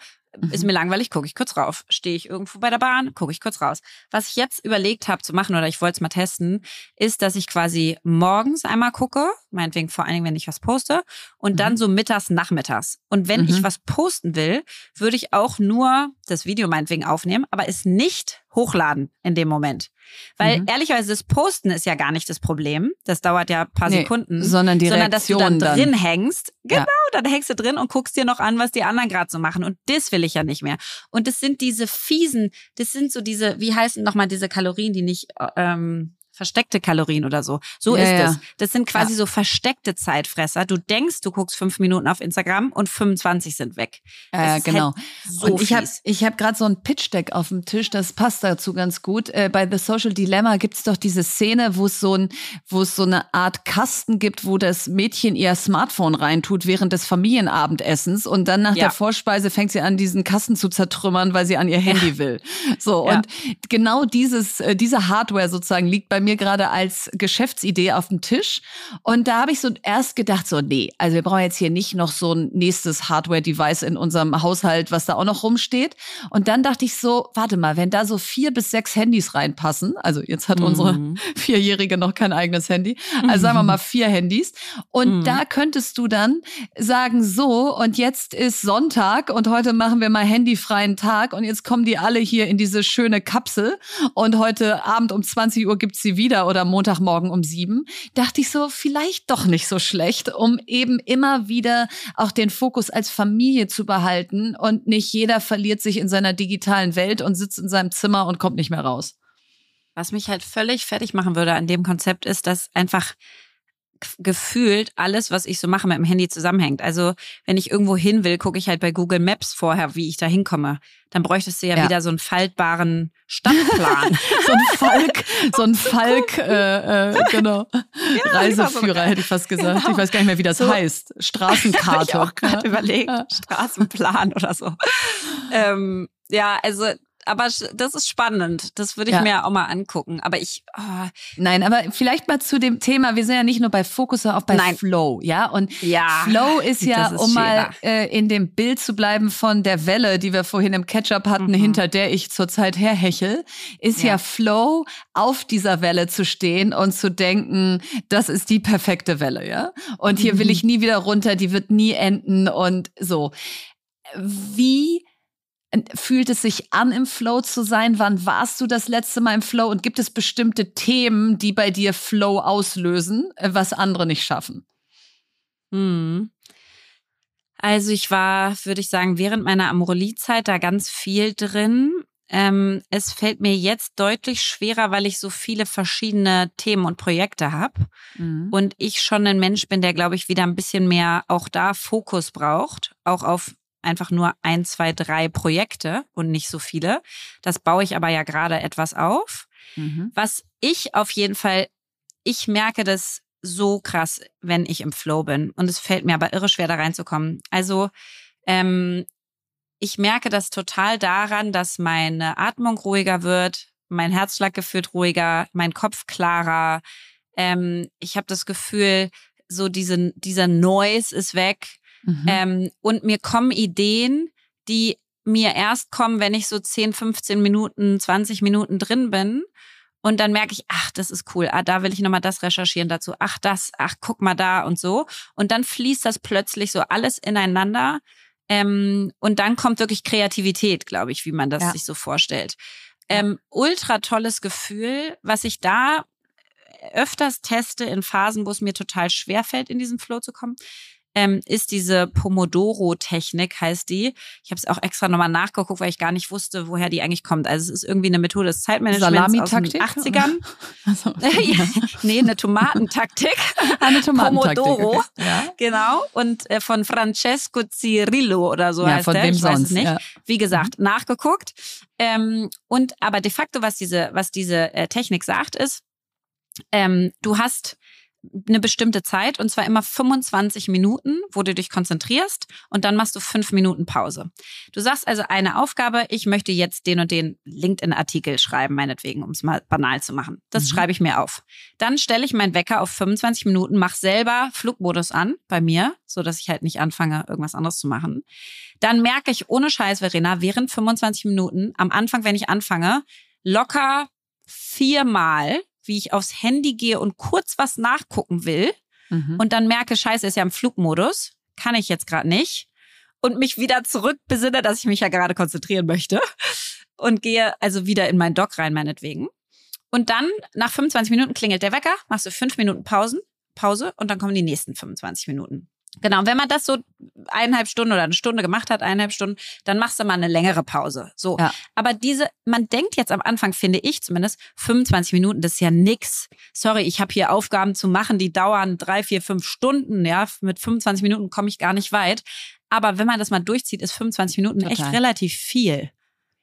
ist mhm. mir langweilig, gucke ich kurz rauf. Stehe ich irgendwo bei der Bahn, gucke ich kurz raus. Was ich jetzt überlegt habe zu machen oder ich wollte es mal testen, ist, dass ich quasi morgens einmal gucke, meinetwegen vor allen Dingen, wenn ich was poste, und mhm. dann so mittags, nachmittags. Und wenn mhm. ich was posten will, würde ich auch nur das Video meinetwegen aufnehmen, aber es nicht hochladen in dem Moment. Weil mhm. ehrlicherweise das Posten ist ja gar nicht das Problem. Das dauert ja ein paar nee, Sekunden. Sondern die sondern Reaktion dass du dann drin dann. hängst. Genau, ja. dann hängst du drin und guckst dir noch an, was die anderen gerade so machen. Und das will ich ja nicht mehr. Und das sind diese fiesen, das sind so diese, wie heißen nochmal diese Kalorien, die nicht ähm, versteckte Kalorien oder so. So ja, ist ja. es. Das sind quasi ja. so versteckte Zeitfresser. Du denkst, du guckst fünf Minuten auf Instagram und 25 sind weg. Ja, genau. Halt so und ich habe ich hab gerade so ein Pitch-Deck auf dem Tisch, das passt dazu ganz gut. Äh, bei The Social Dilemma gibt's doch diese Szene, wo es so ein, wo es so eine Art Kasten gibt, wo das Mädchen ihr Smartphone reintut während des Familienabendessens und dann nach der Vorspeise fängt sie an, diesen Kasten zu zertrümmern, weil sie an ihr Handy will. So, und genau dieses, äh, diese Hardware sozusagen liegt bei mir gerade als Geschäftsidee auf dem Tisch. Und da habe ich so erst gedacht, so, nee, also wir brauchen jetzt hier nicht noch so ein nächstes Hardware-Device in unserem Haushalt, was da auch noch rumsteht. Und dann dachte ich so, warte mal, wenn da so vier bis sechs Handys reinpassen, also jetzt hat mhm. unsere Vierjährige noch kein eigenes Handy, also sagen wir mal vier Handys. Und mhm. da könntest du dann sagen, so, und jetzt ist Sonntag und heute machen wir mal handyfreien Tag und jetzt kommen die alle hier in diese schöne Kapsel und heute Abend um 20 Uhr gibt's sie wieder oder Montagmorgen um sieben, dachte ich so, vielleicht doch nicht so schlecht, um eben immer wieder auch den Fokus als Familie zu behalten und nicht jeder verliert sich in seiner digitalen Welt und sitzt in seinem Zimmer und kommt nicht mehr raus. Was mich halt völlig fertig machen würde an dem Konzept ist, dass einfach gefühlt alles, was ich so mache, mit dem Handy zusammenhängt. Also wenn ich irgendwo hin will, gucke ich halt bei Google Maps vorher, wie ich da hinkomme. Dann bräuchtest du ja, ja. wieder so einen faltbaren Stadtplan. so ein Falk, so ein Falk, äh, äh, genau. Ja, Reiseführer hätte ich fast gesagt. Genau. Ich weiß gar nicht mehr, wie das so. heißt. Straßenkarte. ich auch gerade überlegt. Straßenplan oder so. Ähm, ja, also aber das ist spannend. Das würde ich ja. mir auch mal angucken. Aber ich. Oh. Nein, aber vielleicht mal zu dem Thema. Wir sind ja nicht nur bei Fokus, sondern auch bei Nein. Flow, ja. Und ja, Flow ist ja, ist um mal äh, in dem Bild zu bleiben von der Welle, die wir vorhin im Ketchup hatten, mhm. hinter der ich zurzeit herhechel, ist ja. ja Flow, auf dieser Welle zu stehen und zu denken, das ist die perfekte Welle, ja. Und hier mhm. will ich nie wieder runter, die wird nie enden und so. Wie Fühlt es sich an, im Flow zu sein? Wann warst du das letzte Mal im Flow? Und gibt es bestimmte Themen, die bei dir Flow auslösen, äh, was andere nicht schaffen? Hm. Also ich war, würde ich sagen, während meiner Amorelie-Zeit da ganz viel drin. Ähm, es fällt mir jetzt deutlich schwerer, weil ich so viele verschiedene Themen und Projekte habe. Mhm. Und ich schon ein Mensch bin, der, glaube ich, wieder ein bisschen mehr auch da Fokus braucht, auch auf einfach nur ein, zwei, drei Projekte und nicht so viele. Das baue ich aber ja gerade etwas auf. Mhm. Was ich auf jeden Fall, ich merke das so krass, wenn ich im Flow bin. Und es fällt mir aber irre schwer, da reinzukommen. Also, ähm, ich merke das total daran, dass meine Atmung ruhiger wird, mein Herzschlag gefühlt ruhiger, mein Kopf klarer. Ähm, ich habe das Gefühl, so diese, dieser Noise ist weg. Mhm. Ähm, und mir kommen Ideen, die mir erst kommen, wenn ich so 10, 15 Minuten, 20 Minuten drin bin. Und dann merke ich, ach, das ist cool. Ah, da will ich nochmal das recherchieren dazu. Ach, das, ach, guck mal da und so. Und dann fließt das plötzlich so alles ineinander. Ähm, und dann kommt wirklich Kreativität, glaube ich, wie man das ja. sich so vorstellt. Ähm, ultra tolles Gefühl, was ich da öfters teste in Phasen, wo es mir total schwer fällt, in diesen Flow zu kommen, ähm, ist diese Pomodoro-Technik, heißt die. Ich habe es auch extra nochmal nachgeguckt, weil ich gar nicht wusste, woher die eigentlich kommt. Also es ist irgendwie eine Methode des Zeitmanagements aus den 80ern. Also, ja. nee, eine Tomatentaktik. eine Tomatentaktik. Pomodoro. Okay. Ja. Genau. Und äh, von Francesco Cirillo oder so ja, heißt von der. Wem ich sonst, weiß es nicht. Ja. Wie gesagt, mhm. nachgeguckt. Ähm, und aber de facto, was diese, was diese äh, Technik sagt, ist, ähm, du hast eine bestimmte Zeit und zwar immer 25 Minuten, wo du dich konzentrierst und dann machst du fünf Minuten Pause. Du sagst also eine Aufgabe, ich möchte jetzt den und den LinkedIn-Artikel schreiben, meinetwegen, um es mal banal zu machen. Das mhm. schreibe ich mir auf. Dann stelle ich meinen Wecker auf 25 Minuten, mache selber Flugmodus an bei mir, so dass ich halt nicht anfange, irgendwas anderes zu machen. Dann merke ich ohne Scheiß, Verena, während 25 Minuten, am Anfang, wenn ich anfange, locker viermal wie ich aufs Handy gehe und kurz was nachgucken will mhm. und dann merke, scheiße, ist ja im Flugmodus, kann ich jetzt gerade nicht und mich wieder zurück besinne, dass ich mich ja gerade konzentrieren möchte und gehe also wieder in meinen Dock rein, meinetwegen. Und dann nach 25 Minuten klingelt der Wecker, machst du fünf Minuten Pausen, Pause und dann kommen die nächsten 25 Minuten. Genau, und wenn man das so eineinhalb Stunden oder eine Stunde gemacht hat, eineinhalb Stunden, dann machst du mal eine längere Pause. So. Ja. Aber diese, man denkt jetzt am Anfang, finde ich zumindest, 25 Minuten, das ist ja nix. Sorry, ich habe hier Aufgaben zu machen, die dauern drei, vier, fünf Stunden. Ja, mit 25 Minuten komme ich gar nicht weit. Aber wenn man das mal durchzieht, ist 25 Minuten Total. echt relativ viel.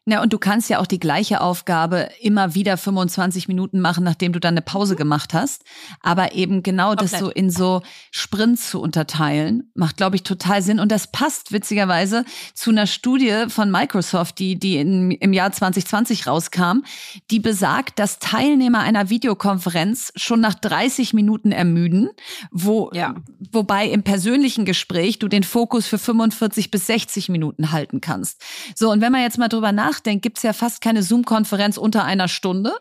Ja, und du kannst ja auch die gleiche Aufgabe immer wieder 25 Minuten machen, nachdem du dann eine Pause gemacht hast. Aber eben genau Komplett. das so in so Sprints zu unterteilen, macht, glaube ich, total Sinn. Und das passt witzigerweise zu einer Studie von Microsoft, die, die in, im Jahr 2020 rauskam, die besagt, dass Teilnehmer einer Videokonferenz schon nach 30 Minuten ermüden, wo, ja. wobei im persönlichen Gespräch du den Fokus für 45 bis 60 Minuten halten kannst. So, und wenn man jetzt mal drüber nachdenkt, nachdenkt, gibt es ja fast keine Zoom-Konferenz unter einer Stunde.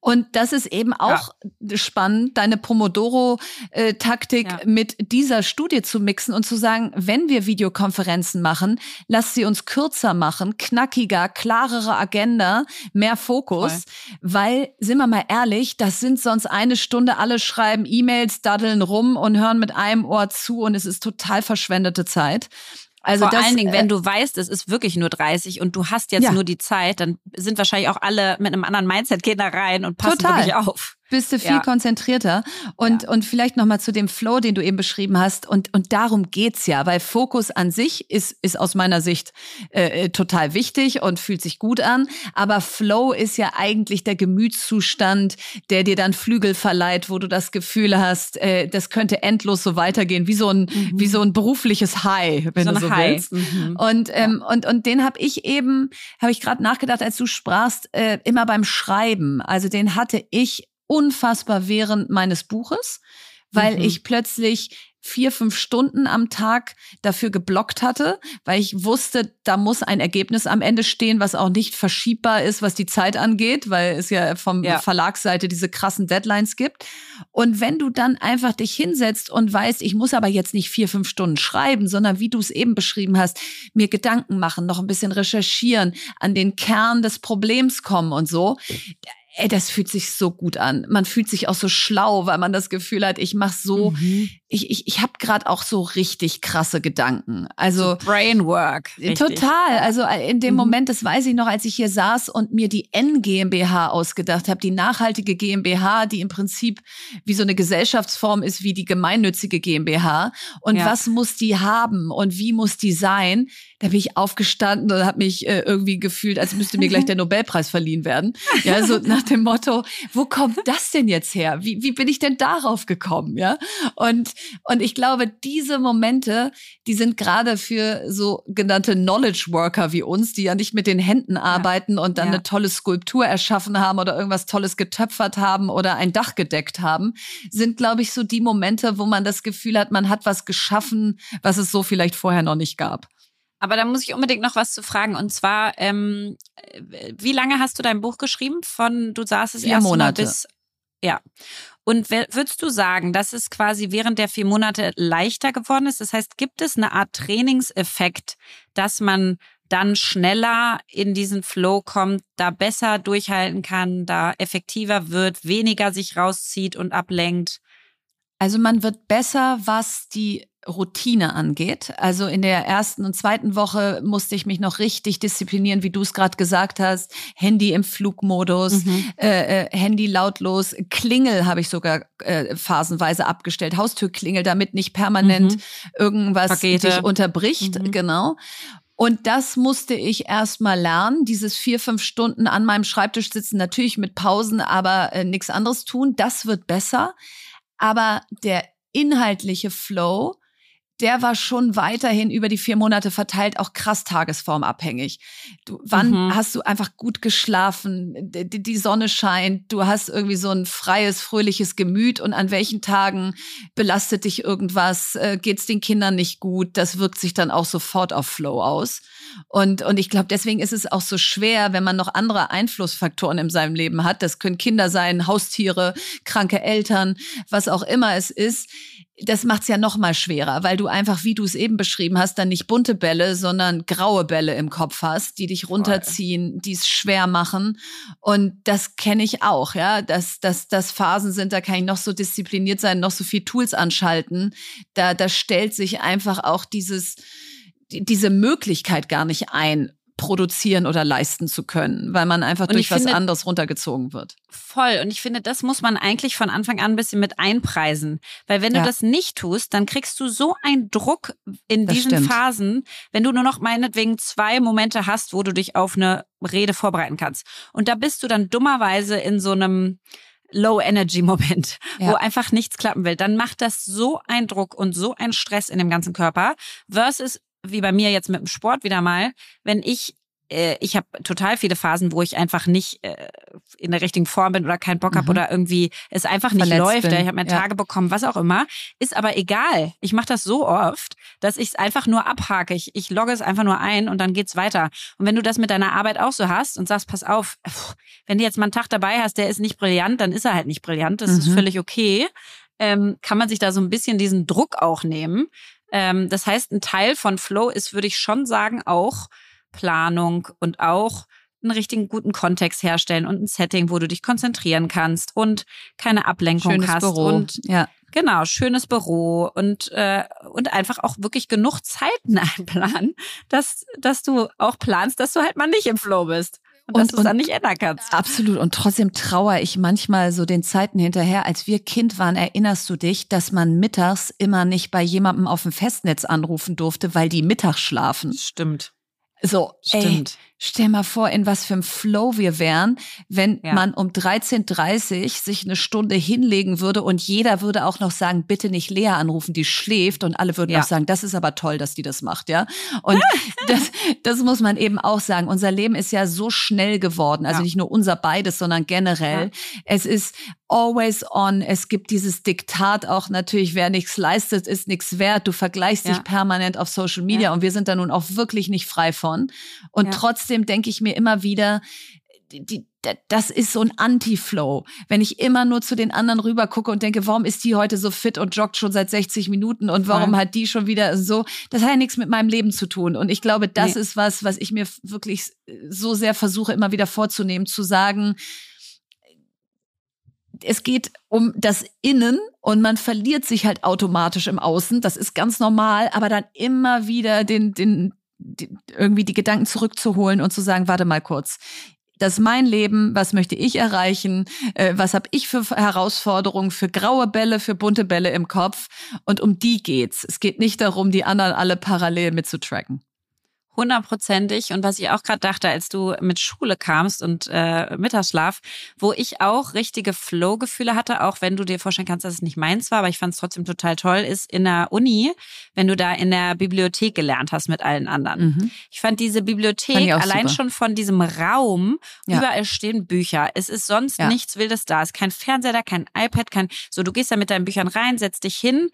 Und das ist eben auch ja. spannend, deine Pomodoro-Taktik ja. mit dieser Studie zu mixen und zu sagen, wenn wir Videokonferenzen machen, lass sie uns kürzer machen, knackiger, klarere Agenda, mehr Fokus. Voll. Weil, sind wir mal ehrlich, das sind sonst eine Stunde, alle schreiben E-Mails, daddeln rum und hören mit einem Ohr zu und es ist total verschwendete Zeit. Also Vor das, allen Dingen, wenn äh, du weißt, es ist wirklich nur 30 und du hast jetzt ja. nur die Zeit, dann sind wahrscheinlich auch alle mit einem anderen Mindset gehen da rein und passen Total. wirklich auf bist du viel ja. konzentrierter. Und, ja. und vielleicht nochmal zu dem Flow, den du eben beschrieben hast. Und, und darum geht's ja, weil Fokus an sich ist, ist aus meiner Sicht äh, äh, total wichtig und fühlt sich gut an. Aber Flow ist ja eigentlich der Gemütszustand, der dir dann Flügel verleiht, wo du das Gefühl hast, äh, das könnte endlos so weitergehen, wie so ein, mhm. wie so ein berufliches High, wenn so du so High. willst. Mhm. Und, ähm, und, und den habe ich eben, habe ich gerade nachgedacht, als du sprachst, äh, immer beim Schreiben. Also den hatte ich unfassbar während meines Buches, weil mhm. ich plötzlich vier, fünf Stunden am Tag dafür geblockt hatte, weil ich wusste, da muss ein Ergebnis am Ende stehen, was auch nicht verschiebbar ist, was die Zeit angeht, weil es ja vom ja. Verlagsseite diese krassen Deadlines gibt. Und wenn du dann einfach dich hinsetzt und weißt, ich muss aber jetzt nicht vier, fünf Stunden schreiben, sondern wie du es eben beschrieben hast, mir Gedanken machen, noch ein bisschen recherchieren, an den Kern des Problems kommen und so, ey, das fühlt sich so gut an. Man fühlt sich auch so schlau, weil man das Gefühl hat, ich mache so, mhm. ich, ich, ich habe gerade auch so richtig krasse Gedanken. Also so Brainwork. Richtig. Total. Also äh, in dem mhm. Moment, das weiß ich noch, als ich hier saß und mir die N GmbH ausgedacht habe, die nachhaltige GmbH, die im Prinzip wie so eine Gesellschaftsform ist wie die gemeinnützige GmbH. Und ja. was muss die haben und wie muss die sein? Da bin ich aufgestanden und habe mich äh, irgendwie gefühlt, als müsste mir gleich der Nobelpreis verliehen werden. Ja, so nach dem Motto, wo kommt das denn jetzt her? Wie, wie bin ich denn darauf gekommen? Ja, und, und ich glaube, diese Momente, die sind gerade für so genannte Knowledge Worker wie uns, die ja nicht mit den Händen arbeiten ja. und dann ja. eine tolle Skulptur erschaffen haben oder irgendwas Tolles getöpfert haben oder ein Dach gedeckt haben, sind, glaube ich, so die Momente, wo man das Gefühl hat, man hat was geschaffen, was es so vielleicht vorher noch nicht gab. Aber da muss ich unbedingt noch was zu fragen. Und zwar, ähm, wie lange hast du dein Buch geschrieben? Von du saßt es erst mal bis. Ja. Und würdest du sagen, dass es quasi während der vier Monate leichter geworden ist? Das heißt, gibt es eine Art Trainingseffekt, dass man dann schneller in diesen Flow kommt, da besser durchhalten kann, da effektiver wird, weniger sich rauszieht und ablenkt? Also man wird besser, was die Routine angeht. Also in der ersten und zweiten Woche musste ich mich noch richtig disziplinieren, wie du es gerade gesagt hast. Handy im Flugmodus, mhm. äh, äh, Handy lautlos, Klingel habe ich sogar äh, phasenweise abgestellt, Haustürklingel, damit nicht permanent mhm. irgendwas Pakete. dich unterbricht. Mhm. Genau. Und das musste ich erst mal lernen, dieses vier, fünf Stunden an meinem Schreibtisch sitzen, natürlich mit Pausen, aber äh, nichts anderes tun. Das wird besser. Aber der inhaltliche Flow, der war schon weiterhin über die vier Monate verteilt auch krass tagesformabhängig. Du, wann mhm. hast du einfach gut geschlafen? Die, die, Sonne scheint, du hast irgendwie so ein freies, fröhliches Gemüt und an welchen Tagen belastet dich irgendwas? Äh, Geht es den Kindern nicht gut? Das wirkt sich dann auch sofort auf Flow aus. Und, und ich glaube, deswegen ist es auch so schwer, wenn man noch andere Einflussfaktoren in seinem Leben hat. Das können Kinder sein, Haustiere, kranke Eltern, was auch immer es ist das macht's ja noch mal schwerer, weil du einfach, wie du es eben beschrieben hast, dann nicht bunte Bälle, sondern graue Bälle im Kopf hast, die dich runterziehen, die es schwer machen. Und das kenne ich auch, ja, dass, dass das Phasen sind, da kann ich noch so diszipliniert sein, noch so viel Tools anschalten. Da, da stellt sich einfach auch dieses, diese Möglichkeit gar nicht ein, produzieren oder leisten zu können, weil man einfach durch was finde, anderes runtergezogen wird. Voll. Und ich finde, das muss man eigentlich von Anfang an ein bisschen mit einpreisen. Weil wenn ja. du das nicht tust, dann kriegst du so einen Druck in das diesen stimmt. Phasen, wenn du nur noch meinetwegen zwei Momente hast, wo du dich auf eine Rede vorbereiten kannst. Und da bist du dann dummerweise in so einem Low-Energy-Moment, ja. wo einfach nichts klappen will, dann macht das so einen Druck und so einen Stress in dem ganzen Körper versus wie bei mir jetzt mit dem Sport wieder mal, wenn ich äh, ich habe total viele Phasen, wo ich einfach nicht äh, in der richtigen Form bin oder keinen Bock habe mhm. oder irgendwie es einfach nicht Verletzt läuft. Bin. Ich habe mir ja. Tage bekommen, was auch immer. Ist aber egal. Ich mache das so oft, dass ich es einfach nur abhake. Ich, ich logge es einfach nur ein und dann geht's weiter. Und wenn du das mit deiner Arbeit auch so hast und sagst, pass auf, wenn du jetzt mal einen Tag dabei hast, der ist nicht brillant, dann ist er halt nicht brillant. Das mhm. ist völlig okay. Ähm, kann man sich da so ein bisschen diesen Druck auch nehmen. Ähm, das heißt, ein Teil von Flow ist, würde ich schon sagen, auch Planung und auch einen richtigen guten Kontext herstellen und ein Setting, wo du dich konzentrieren kannst und keine Ablenkung schönes hast Büro. und ja. genau schönes Büro und äh, und einfach auch wirklich genug Zeiten einplanen, dass dass du auch planst, dass du halt mal nicht im Flow bist und, dass du es dann nicht ändern kannst. Absolut. Und trotzdem trauere ich manchmal so den Zeiten hinterher. Als wir Kind waren, erinnerst du dich, dass man mittags immer nicht bei jemandem auf dem Festnetz anrufen durfte, weil die mittags schlafen. Stimmt. So, Stimmt. Ey, Stell mal vor, in was für einem Flow wir wären, wenn ja. man um 13.30 Uhr sich eine Stunde hinlegen würde und jeder würde auch noch sagen, bitte nicht Lea anrufen, die schläft und alle würden ja. auch sagen, das ist aber toll, dass die das macht, ja. Und das, das muss man eben auch sagen. Unser Leben ist ja so schnell geworden, also ja. nicht nur unser beides, sondern generell. Es ist always on. Es gibt dieses Diktat auch natürlich, wer nichts leistet, ist nichts wert. Du vergleichst dich permanent auf Social Media und wir sind da nun auch wirklich nicht frei von. Und trotzdem trotzdem denke ich mir immer wieder, die, das ist so ein Anti-Flow. Wenn ich immer nur zu den anderen rüber gucke und denke, warum ist die heute so fit und joggt schon seit 60 Minuten und warum hat die schon wieder so, das hat ja nichts mit meinem Leben zu tun. Und ich glaube, das nee. ist was, was ich mir wirklich so sehr versuche, immer wieder vorzunehmen, zu sagen, es geht um das Innen und man verliert sich halt automatisch im Außen. Das ist ganz normal, aber dann immer wieder den, den, die, irgendwie die Gedanken zurückzuholen und zu sagen, warte mal kurz, das ist mein Leben, was möchte ich erreichen, äh, was habe ich für Herausforderungen, für graue Bälle, für bunte Bälle im Kopf? Und um die geht's. Es geht nicht darum, die anderen alle parallel mitzutracken hundertprozentig. Und was ich auch gerade dachte, als du mit Schule kamst und äh, Mittagsschlaf, wo ich auch richtige Flow-Gefühle hatte, auch wenn du dir vorstellen kannst, dass es nicht meins war, aber ich fand es trotzdem total toll, ist in der Uni, wenn du da in der Bibliothek gelernt hast mit allen anderen. Mhm. Ich fand diese Bibliothek fand allein super. schon von diesem Raum, ja. überall stehen Bücher. Es ist sonst ja. nichts Wildes da. Es ist kein Fernseher da, kein iPad, kein, so du gehst da mit deinen Büchern rein, setzt dich hin,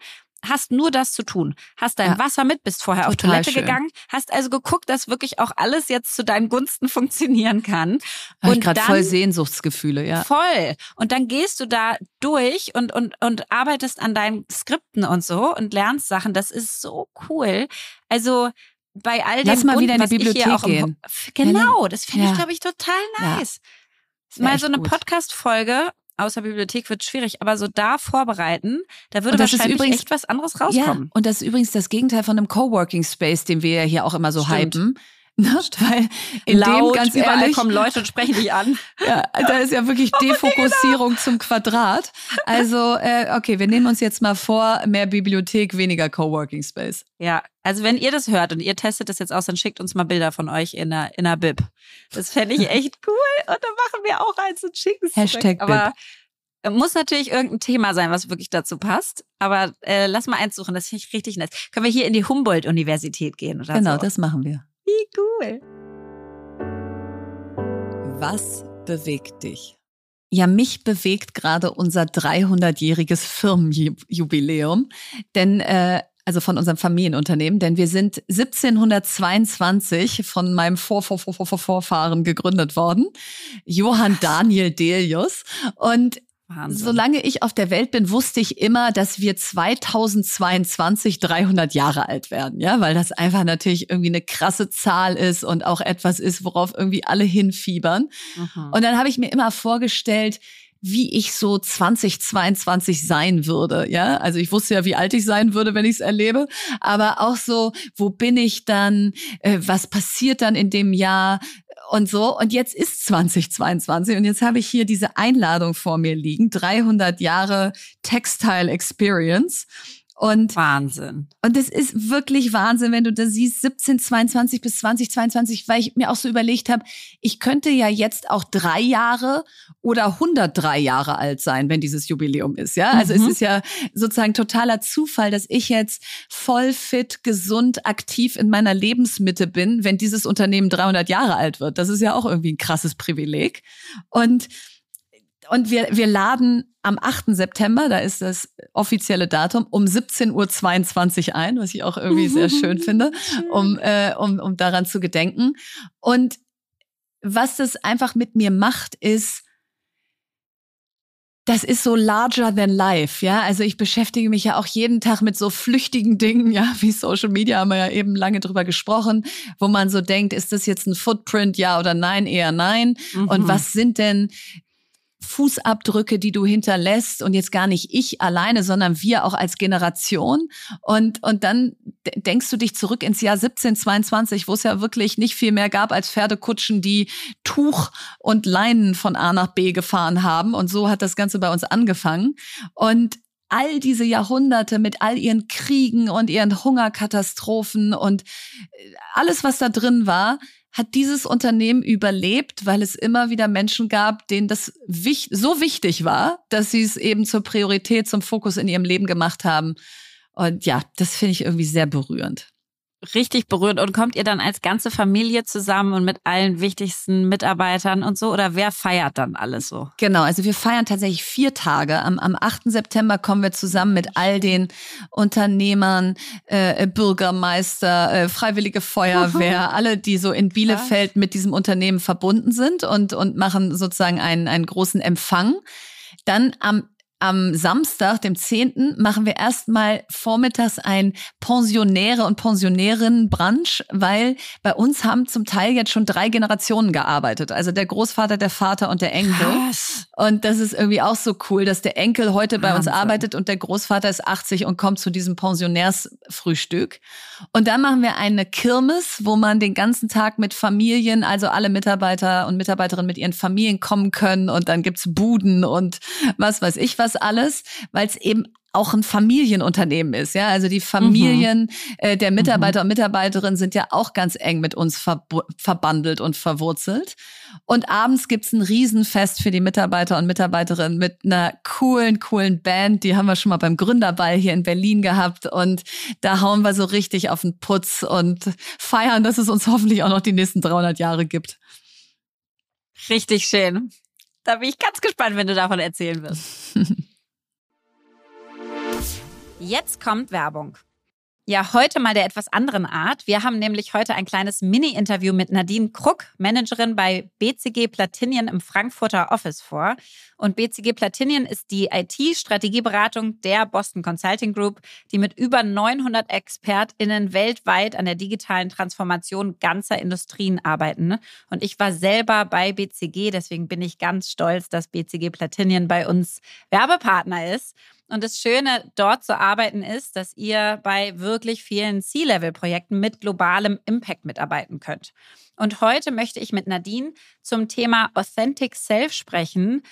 hast nur das zu tun. Hast dein ja. Wasser mit, bist vorher Total auf Toilette schön. gegangen, hast also geguckt, dass wirklich auch alles jetzt zu deinen Gunsten funktionieren kann. Hab und gerade voll Sehnsuchtsgefühle, ja. Voll. Und dann gehst du da durch und, und, und arbeitest an deinen Skripten und so und lernst Sachen. Das ist so cool. Also bei all dem Lass mal wieder in die Bibliothek gehen. Genau, das finde ja. ich, glaube ich, total nice. Ja. Mal so eine Podcast-Folge außer Bibliothek wird schwierig, aber so da vorbereiten, da würde wahrscheinlich übrigens, echt was anderes rauskommen. Ja, und das ist übrigens das Gegenteil von einem Coworking Space, den wir ja hier auch immer so Stimmt. hypen. Ne? Weil in Laut, dem ganz überall ehrlich, kommen Leute und sprechen dich an. ja, da ist ja wirklich Defokussierung zum Quadrat. Also, äh, okay, wir nehmen uns jetzt mal vor, mehr Bibliothek, weniger Coworking Space. Ja, also wenn ihr das hört und ihr testet das jetzt aus, dann schickt uns mal Bilder von euch in der, in der Bib. Das fände ich echt cool. Und dann machen wir auch eins und schicken es Hashtag. Aber muss natürlich irgendein Thema sein, was wirklich dazu passt. Aber äh, lass mal eins suchen, das finde ich richtig nett. Können wir hier in die Humboldt-Universität gehen oder Genau, so? das machen wir. Cool. Was bewegt dich? Ja, mich bewegt gerade unser 300-jähriges Firmenjubiläum, denn äh, also von unserem Familienunternehmen, denn wir sind 1722 von meinem Vor -Vor -Vor -Vor Vorfahren gegründet worden, Johann Daniel Delius. Und Wahnsinn. Solange ich auf der Welt bin, wusste ich immer, dass wir 2022 300 Jahre alt werden, ja, weil das einfach natürlich irgendwie eine krasse Zahl ist und auch etwas ist, worauf irgendwie alle hinfiebern. Mhm. Und dann habe ich mir immer vorgestellt, wie ich so 2022 sein würde, ja? Also ich wusste ja, wie alt ich sein würde, wenn ich es erlebe, aber auch so, wo bin ich dann, äh, was passiert dann in dem Jahr und so. Und jetzt ist 2022 und jetzt habe ich hier diese Einladung vor mir liegen, 300 Jahre Textile Experience. Und Wahnsinn. und es ist wirklich Wahnsinn, wenn du das siehst, 1722 bis 2022, weil ich mir auch so überlegt habe, ich könnte ja jetzt auch drei Jahre oder 103 Jahre alt sein, wenn dieses Jubiläum ist, ja. Also Mhm. es ist ja sozusagen totaler Zufall, dass ich jetzt voll fit, gesund, aktiv in meiner Lebensmitte bin, wenn dieses Unternehmen 300 Jahre alt wird. Das ist ja auch irgendwie ein krasses Privileg. Und und wir, wir laden am 8. September, da ist das offizielle Datum, um 17.22 Uhr ein, was ich auch irgendwie sehr schön finde, um, äh, um, um daran zu gedenken. Und was das einfach mit mir macht, ist, das ist so larger than life, ja. Also ich beschäftige mich ja auch jeden Tag mit so flüchtigen Dingen, ja, wie Social Media haben wir ja eben lange drüber gesprochen, wo man so denkt, ist das jetzt ein Footprint, ja oder nein, eher nein? Und Mhm. was sind denn Fußabdrücke, die du hinterlässt und jetzt gar nicht ich alleine, sondern wir auch als Generation. Und, und dann de- denkst du dich zurück ins Jahr 1722, wo es ja wirklich nicht viel mehr gab als Pferdekutschen, die Tuch und Leinen von A nach B gefahren haben. Und so hat das Ganze bei uns angefangen. Und all diese Jahrhunderte mit all ihren Kriegen und ihren Hungerkatastrophen und äh, alles, was da drin war, hat dieses Unternehmen überlebt, weil es immer wieder Menschen gab, denen das wich so wichtig war, dass sie es eben zur Priorität, zum Fokus in ihrem Leben gemacht haben. Und ja, das finde ich irgendwie sehr berührend. Richtig berührt. Und kommt ihr dann als ganze Familie zusammen und mit allen wichtigsten Mitarbeitern und so? Oder wer feiert dann alles so? Genau, also wir feiern tatsächlich vier Tage. Am, am 8. September kommen wir zusammen mit all den Unternehmern, äh, Bürgermeister, äh, Freiwillige Feuerwehr, alle, die so in Bielefeld mit diesem Unternehmen verbunden sind und, und machen sozusagen einen, einen großen Empfang. Dann am am Samstag, dem 10., machen wir erstmal vormittags ein Pensionäre- und Pensionärinnen-Brunch, weil bei uns haben zum Teil jetzt schon drei Generationen gearbeitet. Also der Großvater, der Vater und der Enkel. Krass. Und das ist irgendwie auch so cool, dass der Enkel heute bei uns Wahnsinn. arbeitet und der Großvater ist 80 und kommt zu diesem Pensionärsfrühstück. Und dann machen wir eine Kirmes, wo man den ganzen Tag mit Familien, also alle Mitarbeiter und Mitarbeiterinnen mit ihren Familien kommen können und dann gibt's Buden und was weiß ich was alles, weil es eben auch ein Familienunternehmen ist, ja. Also die Familien äh, der Mitarbeiter und Mitarbeiterinnen sind ja auch ganz eng mit uns verbu- verbandelt und verwurzelt. Und abends gibt's ein Riesenfest für die Mitarbeiter und Mitarbeiterinnen mit einer coolen, coolen Band. Die haben wir schon mal beim Gründerball hier in Berlin gehabt. Und da hauen wir so richtig auf den Putz und feiern, dass es uns hoffentlich auch noch die nächsten 300 Jahre gibt. Richtig schön. Da bin ich ganz gespannt, wenn du davon erzählen wirst. Jetzt kommt Werbung. Ja, heute mal der etwas anderen Art. Wir haben nämlich heute ein kleines Mini-Interview mit Nadine Kruck, Managerin bei BCG Platinien im Frankfurter Office vor. Und BCG Platinien ist die IT-Strategieberatung der Boston Consulting Group, die mit über 900 ExpertInnen weltweit an der digitalen Transformation ganzer Industrien arbeiten. ne? Und ich war selber bei BCG, deswegen bin ich ganz stolz, dass BCG Platinien bei uns Werbepartner ist. Und das Schöne dort zu arbeiten ist, dass ihr bei wirklich vielen C-Level-Projekten mit globalem Impact mitarbeiten könnt. Und heute möchte ich mit Nadine zum Thema Authentic Self sprechen.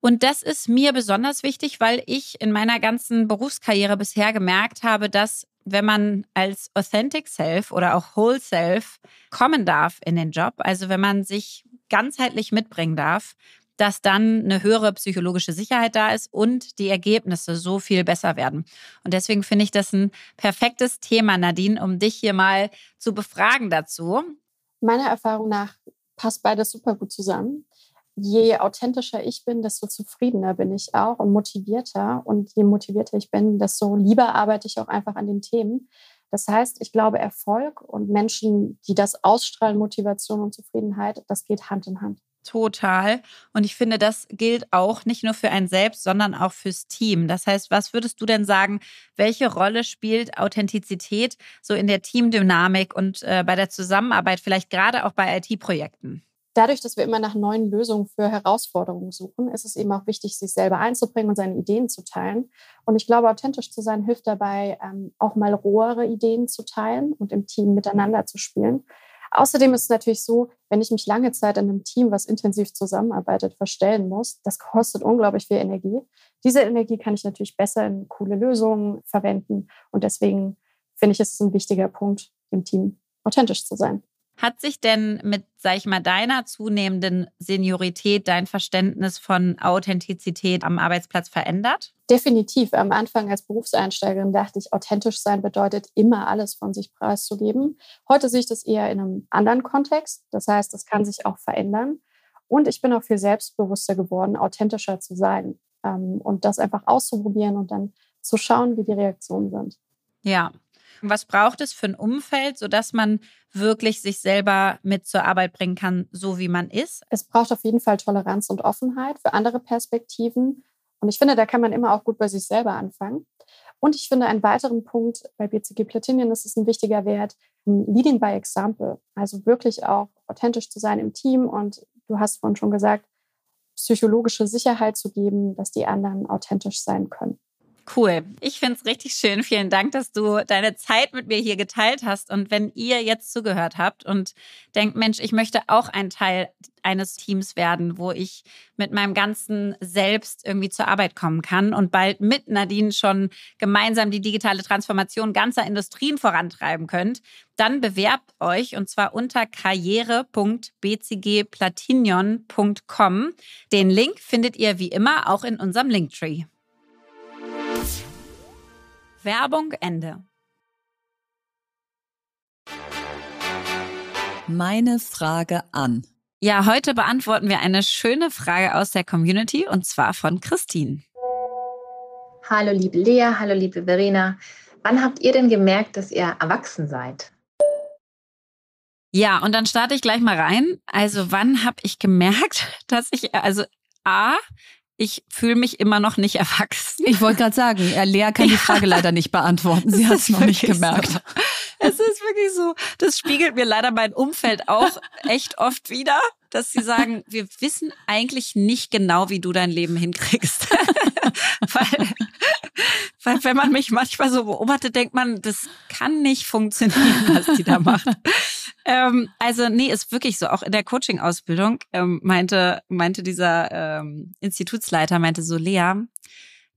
Und das ist mir besonders wichtig, weil ich in meiner ganzen Berufskarriere bisher gemerkt habe, dass wenn man als Authentic Self oder auch Whole Self kommen darf in den Job, also wenn man sich ganzheitlich mitbringen darf, dass dann eine höhere psychologische Sicherheit da ist und die Ergebnisse so viel besser werden. Und deswegen finde ich das ein perfektes Thema, Nadine, um dich hier mal zu befragen dazu. Meiner Erfahrung nach passt beides super gut zusammen. Je authentischer ich bin, desto zufriedener bin ich auch und motivierter. Und je motivierter ich bin, desto lieber arbeite ich auch einfach an den Themen. Das heißt, ich glaube, Erfolg und Menschen, die das ausstrahlen, Motivation und Zufriedenheit, das geht Hand in Hand. Total. Und ich finde, das gilt auch nicht nur für einen selbst, sondern auch fürs Team. Das heißt, was würdest du denn sagen, welche Rolle spielt Authentizität so in der Teamdynamik und äh, bei der Zusammenarbeit, vielleicht gerade auch bei IT-Projekten? Dadurch, dass wir immer nach neuen Lösungen für Herausforderungen suchen, ist es eben auch wichtig, sich selber einzubringen und seine Ideen zu teilen. Und ich glaube, authentisch zu sein hilft dabei, ähm, auch mal rohere Ideen zu teilen und im Team miteinander zu spielen. Außerdem ist es natürlich so, wenn ich mich lange Zeit in einem Team, was intensiv zusammenarbeitet, verstellen muss, das kostet unglaublich viel Energie. Diese Energie kann ich natürlich besser in coole Lösungen verwenden. Und deswegen finde ich, es ein wichtiger Punkt, im Team authentisch zu sein. Hat sich denn mit, sag ich mal, deiner zunehmenden Seniorität dein Verständnis von Authentizität am Arbeitsplatz verändert? Definitiv. Am Anfang als Berufseinsteigerin dachte ich, authentisch sein bedeutet immer alles von sich preiszugeben. Heute sehe ich das eher in einem anderen Kontext. Das heißt, das kann sich auch verändern. Und ich bin auch viel selbstbewusster geworden, authentischer zu sein ähm, und das einfach auszuprobieren und dann zu schauen, wie die Reaktionen sind. Ja, was braucht es für ein Umfeld, sodass man wirklich sich selber mit zur Arbeit bringen kann, so wie man ist? Es braucht auf jeden Fall Toleranz und Offenheit für andere Perspektiven. Und ich finde, da kann man immer auch gut bei sich selber anfangen. Und ich finde, einen weiteren Punkt bei BCG Platinum ist es ein wichtiger Wert, Leading by Example. Also wirklich auch authentisch zu sein im Team. Und du hast vorhin schon gesagt, psychologische Sicherheit zu geben, dass die anderen authentisch sein können. Cool. Ich finde es richtig schön. Vielen Dank, dass du deine Zeit mit mir hier geteilt hast. Und wenn ihr jetzt zugehört habt und denkt, Mensch, ich möchte auch ein Teil eines Teams werden, wo ich mit meinem ganzen Selbst irgendwie zur Arbeit kommen kann und bald mit Nadine schon gemeinsam die digitale Transformation ganzer Industrien vorantreiben könnt, dann bewerbt euch und zwar unter karriere.bcgplatinion.com. Den Link findet ihr wie immer auch in unserem Linktree. Werbung Ende. Meine Frage an. Ja, heute beantworten wir eine schöne Frage aus der Community und zwar von Christine. Hallo liebe Lea, hallo liebe Verena. Wann habt ihr denn gemerkt, dass ihr erwachsen seid? Ja, und dann starte ich gleich mal rein. Also wann habe ich gemerkt, dass ich, also A, ich fühle mich immer noch nicht erwachsen. Ich wollte gerade sagen, Lea kann die Frage leider nicht beantworten. Sie hat es noch nicht gemerkt. So. Es ist wirklich so. Das spiegelt mir leider mein Umfeld auch echt oft wieder, dass sie sagen, wir wissen eigentlich nicht genau, wie du dein Leben hinkriegst. weil, weil wenn man mich manchmal so beobachtet, denkt man, das kann nicht funktionieren, was die da macht. Ähm, also nee, ist wirklich so. Auch in der Coaching-Ausbildung ähm, meinte, meinte dieser ähm, Institutsleiter, meinte so, Lea,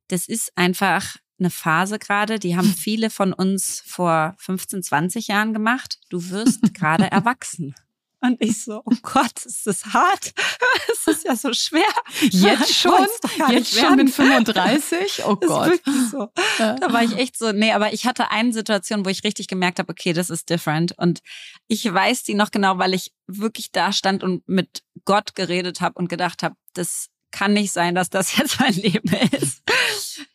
das ist einfach eine Phase gerade, die haben viele von uns vor 15, 20 Jahren gemacht. Du wirst gerade erwachsen. Und ich so, oh Gott, ist das hart. Es ist ja so schwer. Jetzt schon? Jetzt schon mit 35? Oh Gott. So. Da war ich echt so, nee, aber ich hatte eine Situation, wo ich richtig gemerkt habe, okay, das ist different. Und ich weiß die noch genau, weil ich wirklich da stand und mit Gott geredet habe und gedacht habe, das kann nicht sein, dass das jetzt mein Leben ist.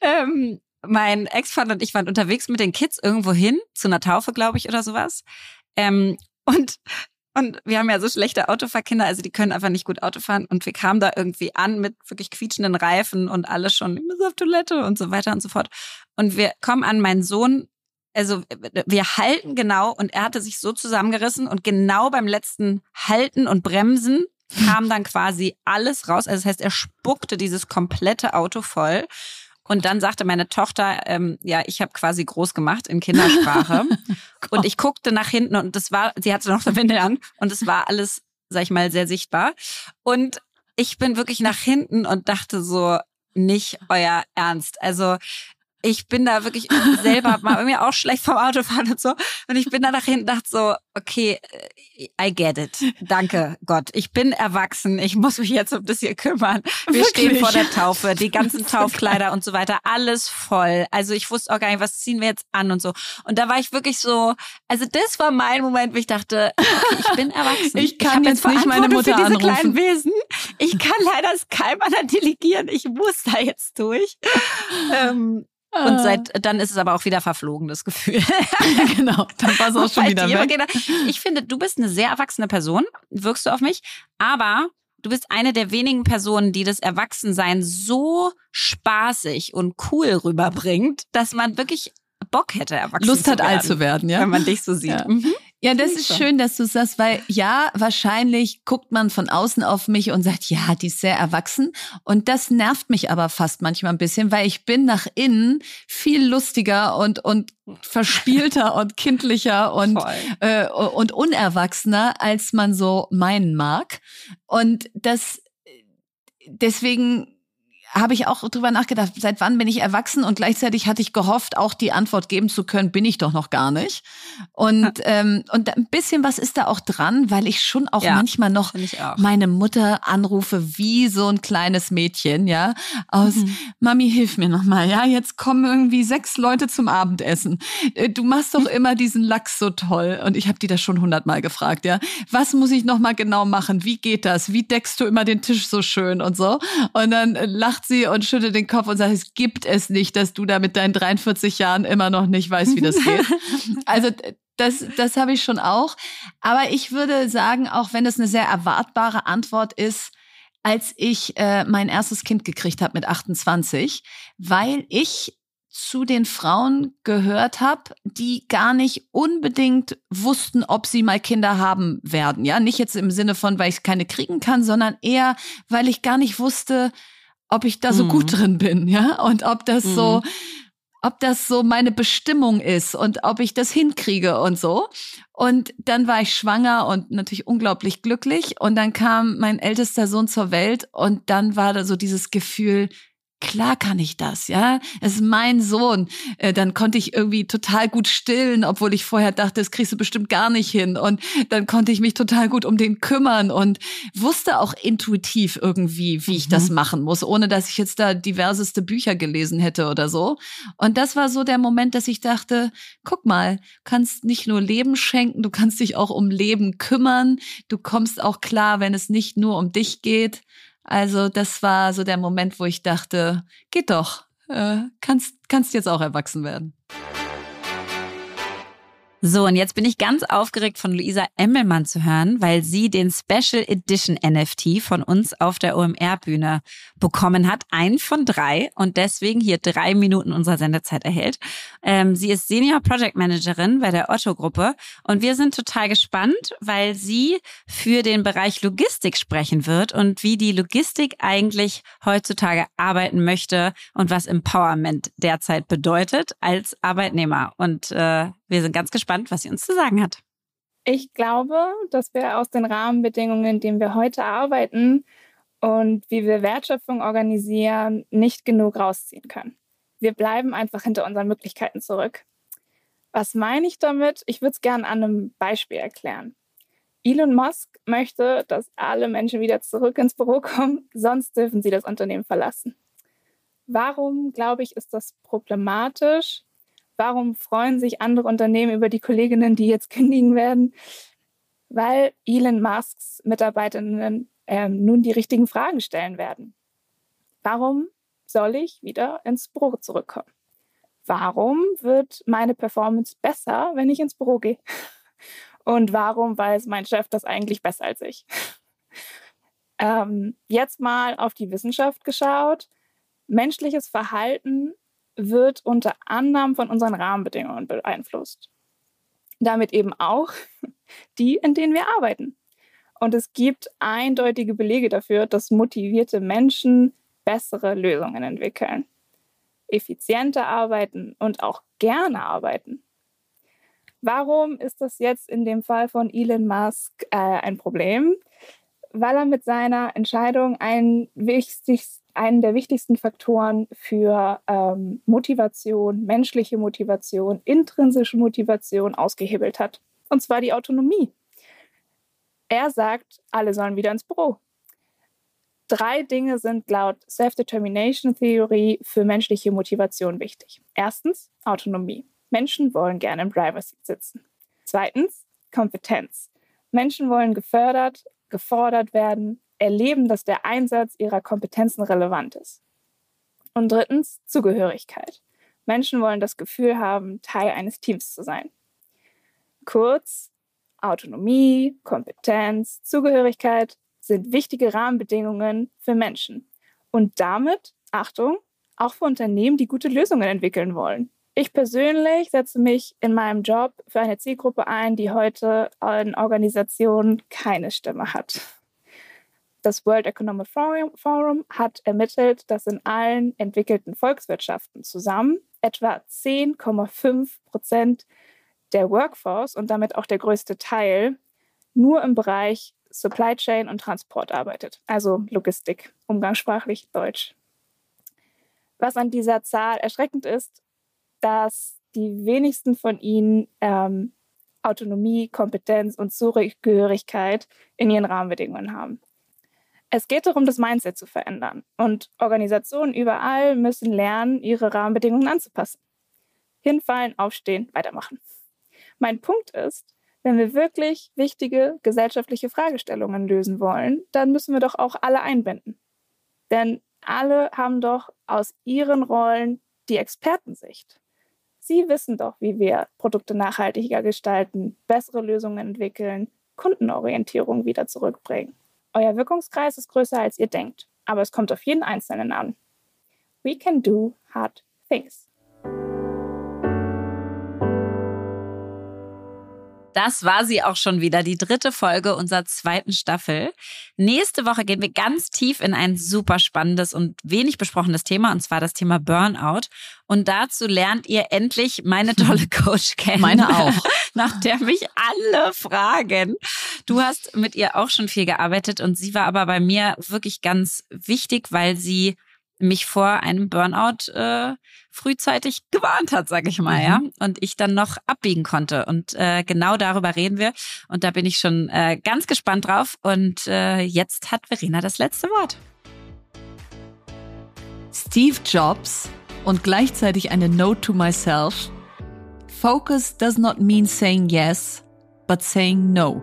ähm, mein Ex-Freund und ich waren unterwegs mit den Kids irgendwo hin, zu einer Taufe, glaube ich, oder sowas. Ähm, und und wir haben ja so schlechte Autofahrkinder, also die können einfach nicht gut Auto fahren. Und wir kamen da irgendwie an mit wirklich quietschenden Reifen und alles schon, ich muss auf Toilette und so weiter und so fort. Und wir kommen an meinen Sohn, also wir halten genau und er hatte sich so zusammengerissen und genau beim letzten Halten und Bremsen kam dann quasi alles raus. Also das heißt, er spuckte dieses komplette Auto voll. Und dann sagte meine Tochter, ähm, ja, ich habe quasi groß gemacht in Kindersprache. oh und ich guckte nach hinten und das war, sie hatte noch eine Windel an und es war alles, sag ich mal, sehr sichtbar. Und ich bin wirklich nach hinten und dachte so, nicht euer Ernst. Also ich bin da wirklich selber mal irgendwie auch schlecht vom Autofahren und so. Und ich bin da nach hinten dachte so, okay, äh, I get it. Danke Gott. Ich bin erwachsen. Ich muss mich jetzt um das hier kümmern. Wir wirklich? stehen vor der Taufe, die ganzen Taufkleider und so weiter, alles voll. Also ich wusste auch gar nicht, was ziehen wir jetzt an und so. Und da war ich wirklich so, also das war mein Moment, wo ich dachte, okay, ich bin erwachsen. Ich kann ich jetzt nicht meine Mutter für diese anrufen. kleinen Wesen. Ich kann leider es keinem anderen delegieren. Ich muss da jetzt durch. ähm, und ah. seit dann ist es aber auch wieder verflogen, das Gefühl. genau, dann war es auch schon wieder weg. Ich finde, du bist eine sehr erwachsene Person, wirkst du auf mich, aber du bist eine der wenigen Personen, die das Erwachsensein so spaßig und cool rüberbringt, dass man wirklich Bock hätte, erwachsen Lust zu hat, werden, alt zu werden, ja. Wenn man dich so sieht. Ja. Mhm. Ja, das ist schön, dass du sagst, weil ja, wahrscheinlich guckt man von außen auf mich und sagt, ja, die ist sehr erwachsen. Und das nervt mich aber fast manchmal ein bisschen, weil ich bin nach innen viel lustiger und, und verspielter und kindlicher und, äh, und unerwachsener, als man so meinen mag. Und das, deswegen habe ich auch drüber nachgedacht, seit wann bin ich erwachsen und gleichzeitig hatte ich gehofft, auch die Antwort geben zu können, bin ich doch noch gar nicht. Und, ähm, und ein bisschen was ist da auch dran, weil ich schon auch ja, manchmal noch auch. meine Mutter anrufe wie so ein kleines Mädchen, ja, aus mhm. Mami, hilf mir nochmal, ja, jetzt kommen irgendwie sechs Leute zum Abendessen. Äh, du machst doch immer diesen Lachs so toll. Und ich habe die das schon hundertmal gefragt, ja. Was muss ich nochmal genau machen? Wie geht das? Wie deckst du immer den Tisch so schön und so? Und dann lacht lacht sie und schüttelt den Kopf und sagt, es gibt es nicht, dass du da mit deinen 43 Jahren immer noch nicht weißt, wie das geht. also das, das habe ich schon auch. Aber ich würde sagen, auch wenn es eine sehr erwartbare Antwort ist, als ich äh, mein erstes Kind gekriegt habe mit 28, weil ich zu den Frauen gehört habe, die gar nicht unbedingt wussten, ob sie mal Kinder haben werden. Ja, nicht jetzt im Sinne von, weil ich keine kriegen kann, sondern eher, weil ich gar nicht wusste, ob ich da so mhm. gut drin bin, ja, und ob das mhm. so, ob das so meine Bestimmung ist und ob ich das hinkriege und so. Und dann war ich schwanger und natürlich unglaublich glücklich. Und dann kam mein ältester Sohn zur Welt und dann war da so dieses Gefühl, klar kann ich das, ja. Es ist mein Sohn. Äh, dann konnte ich irgendwie total gut stillen, obwohl ich vorher dachte, das kriegst du bestimmt gar nicht hin. Und dann konnte ich mich total gut um den kümmern und wusste auch intuitiv irgendwie, wie ich das mhm. machen muss, ohne dass ich jetzt da diverseste Bücher gelesen hätte oder so. Und das war so der Moment, dass ich dachte, guck mal, kannst nicht nur Leben schenken, du kannst dich auch um Leben kümmern. Du kommst auch klar, wenn es nicht nur um dich geht. Also das war so der Moment, wo ich dachte, geht doch, äh, kannst, kannst jetzt auch erwachsen werden. So, und jetzt bin ich ganz aufgeregt von Luisa Emmelmann zu hören, weil sie den Special Edition NFT von uns auf der OMR-Bühne bekommen hat. Ein von drei und deswegen hier drei Minuten unserer Sendezeit erhält. Ähm, sie ist Senior Project Managerin bei der Otto-Gruppe und wir sind total gespannt, weil sie für den Bereich Logistik sprechen wird und wie die Logistik eigentlich heutzutage arbeiten möchte und was Empowerment derzeit bedeutet als Arbeitnehmer. Und äh, wir sind ganz gespannt, was sie uns zu sagen hat. Ich glaube, dass wir aus den Rahmenbedingungen, in denen wir heute arbeiten und wie wir Wertschöpfung organisieren, nicht genug rausziehen können. Wir bleiben einfach hinter unseren Möglichkeiten zurück. Was meine ich damit? Ich würde es gerne an einem Beispiel erklären. Elon Musk möchte, dass alle Menschen wieder zurück ins Büro kommen, sonst dürfen sie das Unternehmen verlassen. Warum, glaube ich, ist das problematisch? Warum freuen sich andere Unternehmen über die Kolleginnen, die jetzt kündigen werden? Weil Elon Musks Mitarbeiterinnen äh, nun die richtigen Fragen stellen werden. Warum soll ich wieder ins Büro zurückkommen? Warum wird meine Performance besser, wenn ich ins Büro gehe? Und warum weiß mein Chef das eigentlich besser als ich? ähm, jetzt mal auf die Wissenschaft geschaut. Menschliches Verhalten wird unter anderem von unseren Rahmenbedingungen beeinflusst. Damit eben auch die, in denen wir arbeiten. Und es gibt eindeutige Belege dafür, dass motivierte Menschen bessere Lösungen entwickeln. effizienter arbeiten und auch gerne arbeiten. Warum ist das jetzt in dem Fall von Elon Musk äh, ein Problem? Weil er mit seiner Entscheidung einen, einen der wichtigsten Faktoren für ähm, Motivation, menschliche Motivation, intrinsische Motivation ausgehebelt hat. Und zwar die Autonomie. Er sagt, alle sollen wieder ins Büro. Drei Dinge sind laut Self-Determination Theory für menschliche Motivation wichtig. Erstens Autonomie. Menschen wollen gerne im Seat sitzen. Zweitens Kompetenz. Menschen wollen gefördert, gefordert werden, erleben, dass der Einsatz ihrer Kompetenzen relevant ist. Und drittens Zugehörigkeit. Menschen wollen das Gefühl haben, Teil eines Teams zu sein. Kurz, Autonomie, Kompetenz, Zugehörigkeit sind wichtige Rahmenbedingungen für Menschen. Und damit, Achtung, auch für Unternehmen, die gute Lösungen entwickeln wollen. Ich persönlich setze mich in meinem Job für eine Zielgruppe ein, die heute in Organisationen keine Stimme hat. Das World Economic Forum hat ermittelt, dass in allen entwickelten Volkswirtschaften zusammen etwa 10,5 Prozent der Workforce und damit auch der größte Teil nur im Bereich Supply Chain und Transport arbeitet, also Logistik, umgangssprachlich Deutsch. Was an dieser Zahl erschreckend ist, dass die wenigsten von ihnen ähm, Autonomie, Kompetenz und Zugehörigkeit in ihren Rahmenbedingungen haben. Es geht darum, das Mindset zu verändern. Und Organisationen überall müssen lernen, ihre Rahmenbedingungen anzupassen. Hinfallen, aufstehen, weitermachen. Mein Punkt ist, wenn wir wirklich wichtige gesellschaftliche Fragestellungen lösen wollen, dann müssen wir doch auch alle einbinden. Denn alle haben doch aus ihren Rollen die Expertensicht. Sie wissen doch, wie wir Produkte nachhaltiger gestalten, bessere Lösungen entwickeln, Kundenorientierung wieder zurückbringen. Euer Wirkungskreis ist größer, als ihr denkt, aber es kommt auf jeden Einzelnen an. We can do hard things. Das war sie auch schon wieder, die dritte Folge unserer zweiten Staffel. Nächste Woche gehen wir ganz tief in ein super spannendes und wenig besprochenes Thema, und zwar das Thema Burnout. Und dazu lernt ihr endlich meine tolle Coach kennen. Meine auch. Nach der mich alle fragen. Du hast mit ihr auch schon viel gearbeitet und sie war aber bei mir wirklich ganz wichtig, weil sie mich vor einem Burnout äh, frühzeitig gewarnt hat, sag ich mal, mhm. ja, und ich dann noch abbiegen konnte. Und äh, genau darüber reden wir. Und da bin ich schon äh, ganz gespannt drauf. Und äh, jetzt hat Verena das letzte Wort. Steve Jobs und gleichzeitig eine Note to myself. Focus does not mean saying yes, but saying no.